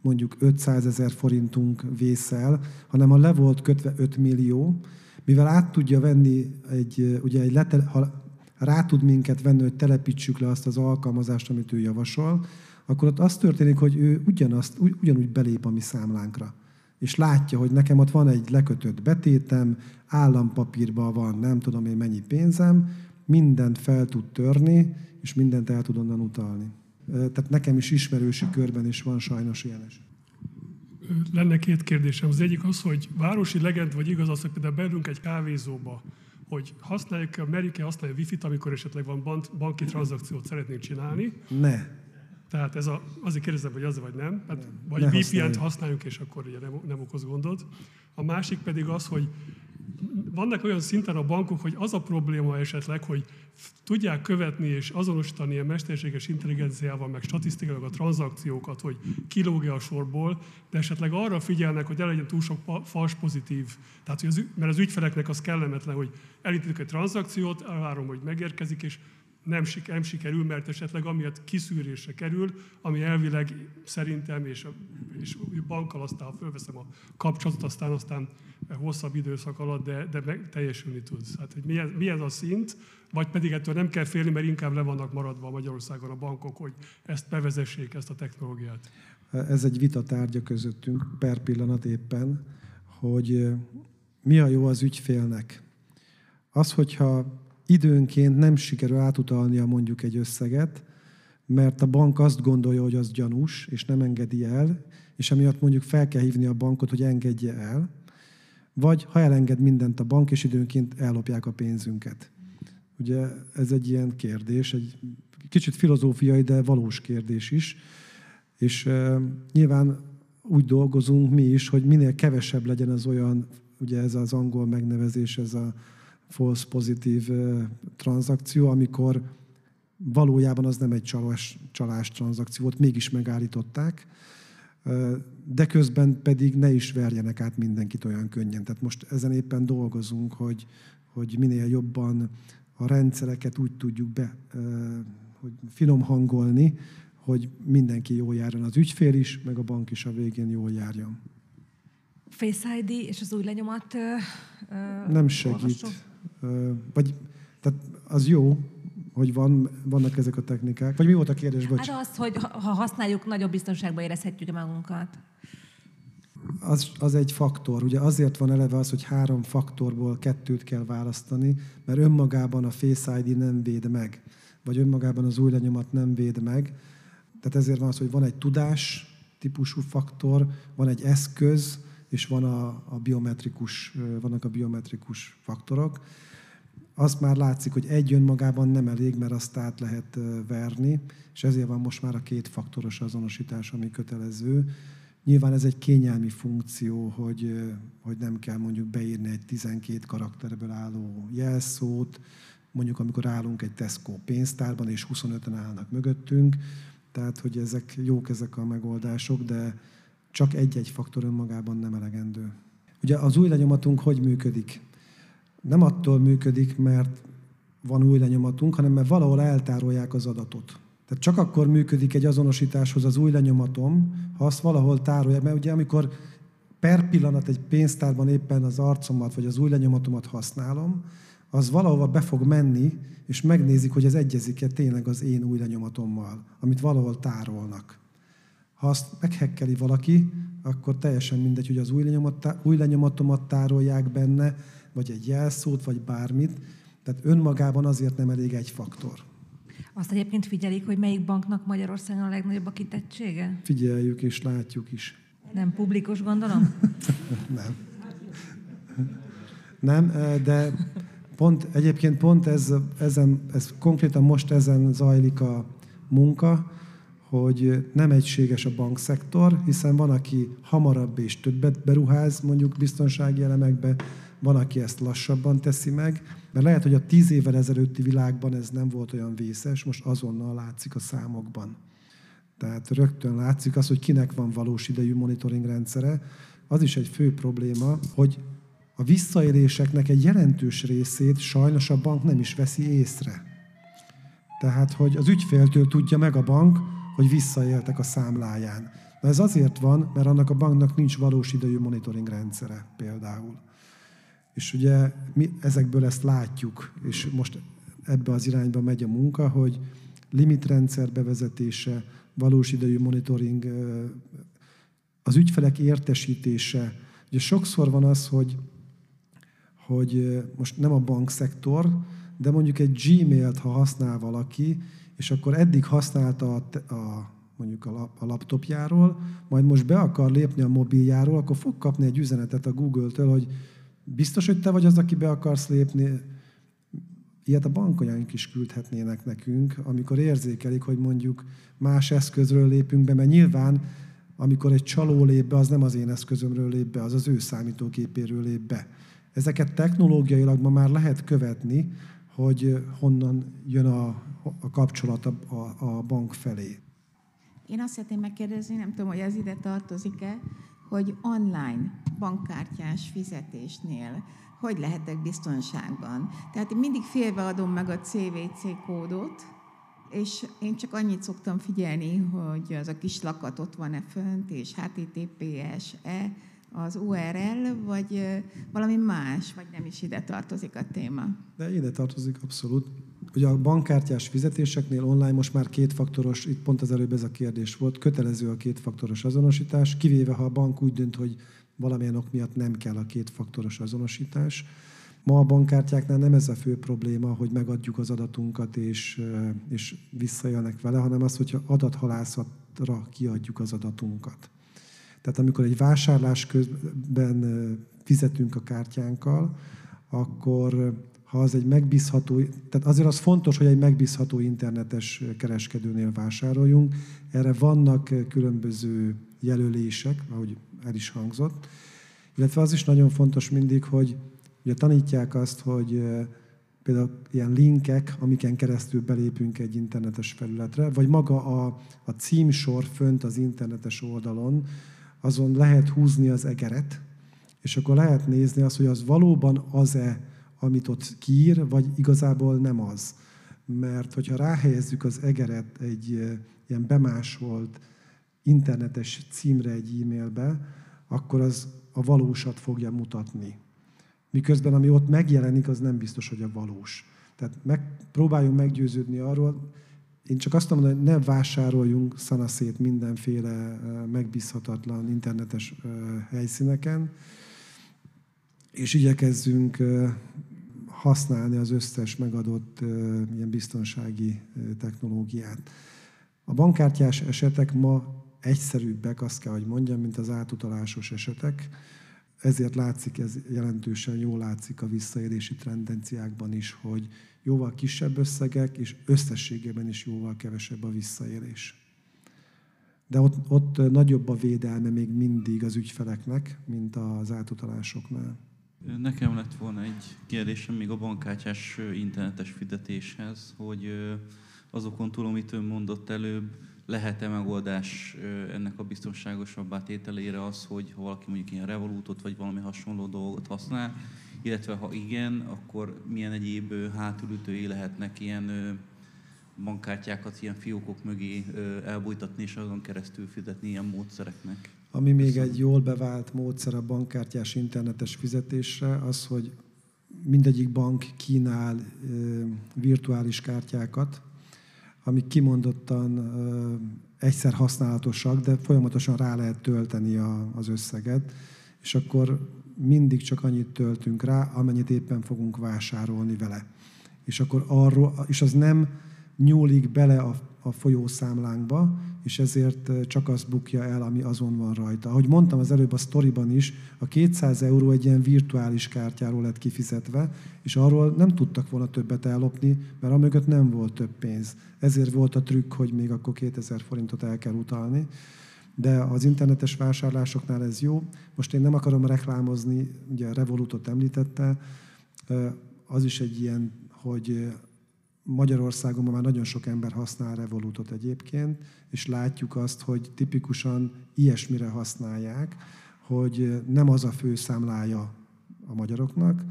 mondjuk 500 ezer forintunk vészel, hanem a le volt kötve 5 millió, mivel át tudja venni egy, ugye egy lete, ha rá tud minket venni, hogy telepítsük le azt az alkalmazást, amit ő javasol, akkor ott az történik, hogy ő ugyanazt, ugyanúgy belép a mi számlánkra. És látja, hogy nekem ott van egy lekötött betétem, állampapírban van nem tudom én mennyi pénzem, mindent fel tud törni, és mindent el tud onnan utalni. Tehát nekem is ismerősi körben is van sajnos ilyen eset. Lenne két kérdésem. Az egyik az, hogy városi legend vagy igaz az, hogy például belünk egy kávézóba, hogy használjuk, merik-e használja wifi-t, amikor esetleg van banki tranzakciót szeretnénk csinálni. Ne. Tehát ez a, azért kérdezem, hogy az vagy nem. Hát, vagy VPN-t használjuk, és akkor ugye nem, nem okoz gondot. A másik pedig az, hogy vannak olyan szinten a bankok, hogy az a probléma esetleg, hogy tudják követni és azonosítani a mesterséges intelligenciával, meg statisztikailag a tranzakciókat, hogy kilógja a sorból, de esetleg arra figyelnek, hogy el legyen túl sok fals pozitív. Tehát, hogy az, mert az ügyfeleknek az kellemetlen, hogy elindítok egy tranzakciót, elvárom, hogy megérkezik, és nem, nem sikerül, mert esetleg amiatt kiszűrésre kerül, ami elvileg szerintem, és, és bankkal aztán fölveszem a kapcsolatot, aztán aztán hosszabb időszak alatt, de, de meg, teljesülni tudsz. Hát, hogy mi, ez, mi ez a szint, vagy pedig ettől nem kell félni, mert inkább le vannak maradva Magyarországon a bankok, hogy ezt bevezessék, ezt a technológiát. Ez egy vita tárgya közöttünk per pillanat éppen, hogy mi a jó az ügyfélnek. Az, hogyha időnként nem sikerül átutalnia mondjuk egy összeget, mert a bank azt gondolja, hogy az gyanús, és nem engedi el, és emiatt mondjuk fel kell hívni a bankot, hogy engedje el, vagy ha elenged mindent a bank, és időnként ellopják a pénzünket. Ugye ez egy ilyen kérdés, egy kicsit filozófiai, de valós kérdés is. És uh, nyilván úgy dolgozunk mi is, hogy minél kevesebb legyen az olyan, ugye ez az angol megnevezés, ez a false pozitív tranzakció, amikor valójában az nem egy csalás, csalás tranzakció volt, mégis megállították, de közben pedig ne is verjenek át mindenkit olyan könnyen. Tehát most ezen éppen dolgozunk, hogy, hogy minél jobban a rendszereket úgy tudjuk be, hogy finom hangolni, hogy mindenki jól járjon, az ügyfél is, meg a bank is a végén jól járjon. Face ID és az új lenyomat Nem segít. Vagy, tehát az jó, hogy van, vannak ezek a technikák. Vagy mi volt a kérdés, bocs? Hát az, hogy ha használjuk, nagyobb biztonságban érezhetjük magunkat. Az, az egy faktor. Ugye azért van eleve az, hogy három faktorból kettőt kell választani, mert önmagában a Face ID nem véd meg, vagy önmagában az új lenyomat nem véd meg. Tehát ezért van az, hogy van egy tudás típusú faktor, van egy eszköz, és van a, a biometrikus, vannak a biometrikus faktorok. Azt már látszik, hogy egy önmagában nem elég, mert azt át lehet verni, és ezért van most már a két faktoros azonosítás, ami kötelező. Nyilván ez egy kényelmi funkció, hogy, hogy nem kell mondjuk beírni egy 12 karakterből álló jelszót, mondjuk amikor állunk egy Tesco pénztárban, és 25-en állnak mögöttünk, tehát hogy ezek jók ezek a megoldások, de csak egy-egy faktor önmagában nem elegendő. Ugye az új lenyomatunk hogy működik? Nem attól működik, mert van új lenyomatunk, hanem mert valahol eltárolják az adatot. Tehát csak akkor működik egy azonosításhoz az új lenyomatom, ha azt valahol tárolják. Mert ugye amikor per pillanat egy pénztárban éppen az arcomat vagy az új lenyomatomat használom, az valahova be fog menni, és megnézik, hogy ez egyezik-e tényleg az én új lenyomatommal, amit valahol tárolnak. Ha azt meghekkeli valaki, akkor teljesen mindegy, hogy az új, lenyomat, új lenyomatomat tárolják benne, vagy egy jelszót, vagy bármit. Tehát önmagában azért nem elég egy faktor. Azt egyébként figyelik, hogy melyik banknak Magyarországon a legnagyobb a kitettsége? Figyeljük és látjuk is. Nem publikus, gondolom? nem. Nem, de pont, egyébként pont ez, ezen, ez konkrétan most ezen zajlik a munka, hogy nem egységes a bankszektor, hiszen van, aki hamarabb és többet beruház mondjuk biztonsági elemekbe, van, aki ezt lassabban teszi meg, mert lehet, hogy a tíz évvel ezelőtti világban ez nem volt olyan vészes, most azonnal látszik a számokban. Tehát rögtön látszik az, hogy kinek van valós idejű monitoring rendszere. Az is egy fő probléma, hogy a visszaéléseknek egy jelentős részét sajnos a bank nem is veszi észre. Tehát, hogy az ügyféltől tudja meg a bank, hogy visszaéltek a számláján. Na ez azért van, mert annak a banknak nincs valós idejű monitoring rendszere például. És ugye mi ezekből ezt látjuk, és most ebbe az irányba megy a munka, hogy limitrendszer bevezetése, valós idejű monitoring, az ügyfelek értesítése. Ugye sokszor van az, hogy, hogy most nem a bankszektor, de mondjuk egy Gmail-t, ha használ valaki, és akkor eddig használta a, a mondjuk a, a laptopjáról, majd most be akar lépni a mobiljáról, akkor fog kapni egy üzenetet a Google-től, hogy biztos, hogy te vagy az, aki be akarsz lépni. Ilyet a bankolyaink is küldhetnének nekünk, amikor érzékelik, hogy mondjuk más eszközről lépünk be, mert nyilván amikor egy csaló lép be, az nem az én eszközömről lép be, az az ő számítógépéről lép be. Ezeket technológiailag ma már lehet követni, hogy honnan jön a, a kapcsolat a, a, a bank felé. Én azt szeretném megkérdezni, nem tudom, hogy ez ide tartozik-e, hogy online bankkártyás fizetésnél hogy lehetek biztonságban. Tehát én mindig félbeadom meg a CVC kódot, és én csak annyit szoktam figyelni, hogy az a kis lakat ott van-e fönt, és HTTPS-e, az URL, vagy valami más, vagy nem is ide tartozik a téma? De ide tartozik abszolút. Ugye a bankkártyás fizetéseknél online most már kétfaktoros, itt pont az előbb ez a kérdés volt, kötelező a kétfaktoros azonosítás, kivéve ha a bank úgy dönt, hogy valamilyen ok miatt nem kell a kétfaktoros azonosítás. Ma a bankkártyáknál nem ez a fő probléma, hogy megadjuk az adatunkat és, és visszajönnek vele, hanem az, hogyha adathalászatra kiadjuk az adatunkat. Tehát amikor egy vásárlás közben fizetünk a kártyánkkal, akkor ha az egy megbízható, tehát azért az fontos, hogy egy megbízható internetes kereskedőnél vásároljunk. Erre vannak különböző jelölések, ahogy el is hangzott. Illetve az is nagyon fontos mindig, hogy ugye tanítják azt, hogy például ilyen linkek, amiken keresztül belépünk egy internetes felületre, vagy maga a, a címsor fönt az internetes oldalon, azon lehet húzni az egeret, és akkor lehet nézni azt, hogy az valóban az-e, amit ott kiír, vagy igazából nem az. Mert hogyha ráhelyezzük az egeret egy ilyen bemásolt internetes címre egy e-mailbe, akkor az a valósat fogja mutatni. Miközben ami ott megjelenik, az nem biztos, hogy a valós. Tehát meg, próbáljunk meggyőződni arról, én csak azt mondom, hogy ne vásároljunk szanaszét mindenféle megbízhatatlan internetes helyszíneken, és igyekezzünk használni az összes megadott ilyen biztonsági technológiát. A bankkártyás esetek ma egyszerűbbek, azt kell, hogy mondjam, mint az átutalásos esetek. Ezért látszik, ez jelentősen jól látszik a visszaélési tendenciákban is, hogy jóval kisebb összegek, és összességében is jóval kevesebb a visszaélés. De ott, ott nagyobb a védelme még mindig az ügyfeleknek, mint az átutalásoknál. Nekem lett volna egy kérdésem még a bankkártyás internetes fizetéshez, hogy azokon túl, amit ön mondott előbb, lehet-e megoldás ennek a biztonságosabb átételére az, hogy ha valaki mondjuk ilyen revolútot vagy valami hasonló dolgot használ, illetve ha igen, akkor milyen egyéb hátulütői lehetnek ilyen bankkártyákat ilyen fiókok mögé elbújtatni, és azon keresztül fizetni ilyen módszereknek? Ami még egy jól bevált módszer a bankkártyás internetes fizetésre, az, hogy mindegyik bank kínál virtuális kártyákat, amik kimondottan egyszer használatosak, de folyamatosan rá lehet tölteni az összeget, és akkor mindig csak annyit töltünk rá, amennyit éppen fogunk vásárolni vele. És akkor arról, és az nem nyúlik bele a, a folyószámlánkba, és ezért csak azt bukja el, ami azon van rajta. Ahogy mondtam az előbb a sztoriban is, a 200 euró egy ilyen virtuális kártyáról lett kifizetve, és arról nem tudtak volna többet ellopni, mert amögött nem volt több pénz. Ezért volt a trükk, hogy még akkor 2000 forintot el kell utalni. De az internetes vásárlásoknál ez jó. Most én nem akarom reklámozni, ugye a Revolutot említette, az is egy ilyen, hogy Magyarországon már nagyon sok ember használ Revolutot egyébként, és látjuk azt, hogy tipikusan ilyesmire használják, hogy nem az a fő számlája a magyaroknak,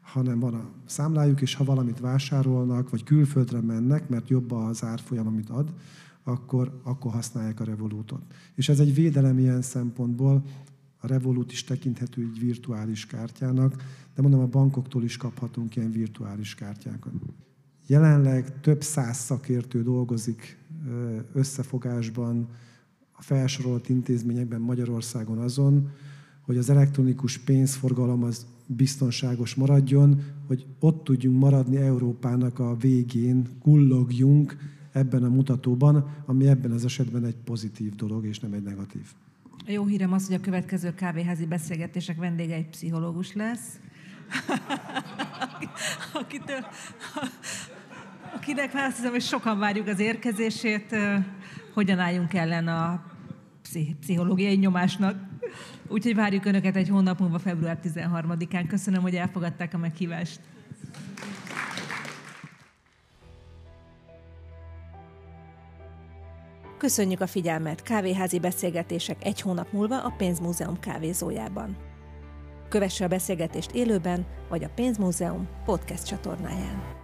hanem van a számlájuk, és ha valamit vásárolnak, vagy külföldre mennek, mert jobb az árfolyam, amit ad, akkor, akkor használják a Revolutot. És ez egy védelem ilyen szempontból, a Revolut is tekinthető egy virtuális kártyának, de mondom, a bankoktól is kaphatunk ilyen virtuális kártyákat. Jelenleg több száz szakértő dolgozik összefogásban a felsorolt intézményekben Magyarországon azon, hogy az elektronikus pénzforgalom az biztonságos maradjon, hogy ott tudjunk maradni Európának a végén, kullogjunk ebben a mutatóban, ami ebben az esetben egy pozitív dolog, és nem egy negatív. A jó hírem az, hogy a következő kávéházi beszélgetések vendége egy pszichológus lesz, akitől, akinek már azt hiszem, hogy sokan várjuk az érkezését, hogyan álljunk ellen a pszichológiai nyomásnak. Úgyhogy várjuk Önöket egy hónap múlva, február 13-án. Köszönöm, hogy elfogadták a meghívást. Köszönjük a figyelmet! Kávéházi beszélgetések egy hónap múlva a Pénzmúzeum kávézójában. Kövesse a beszélgetést élőben, vagy a Pénzmúzeum podcast csatornáján.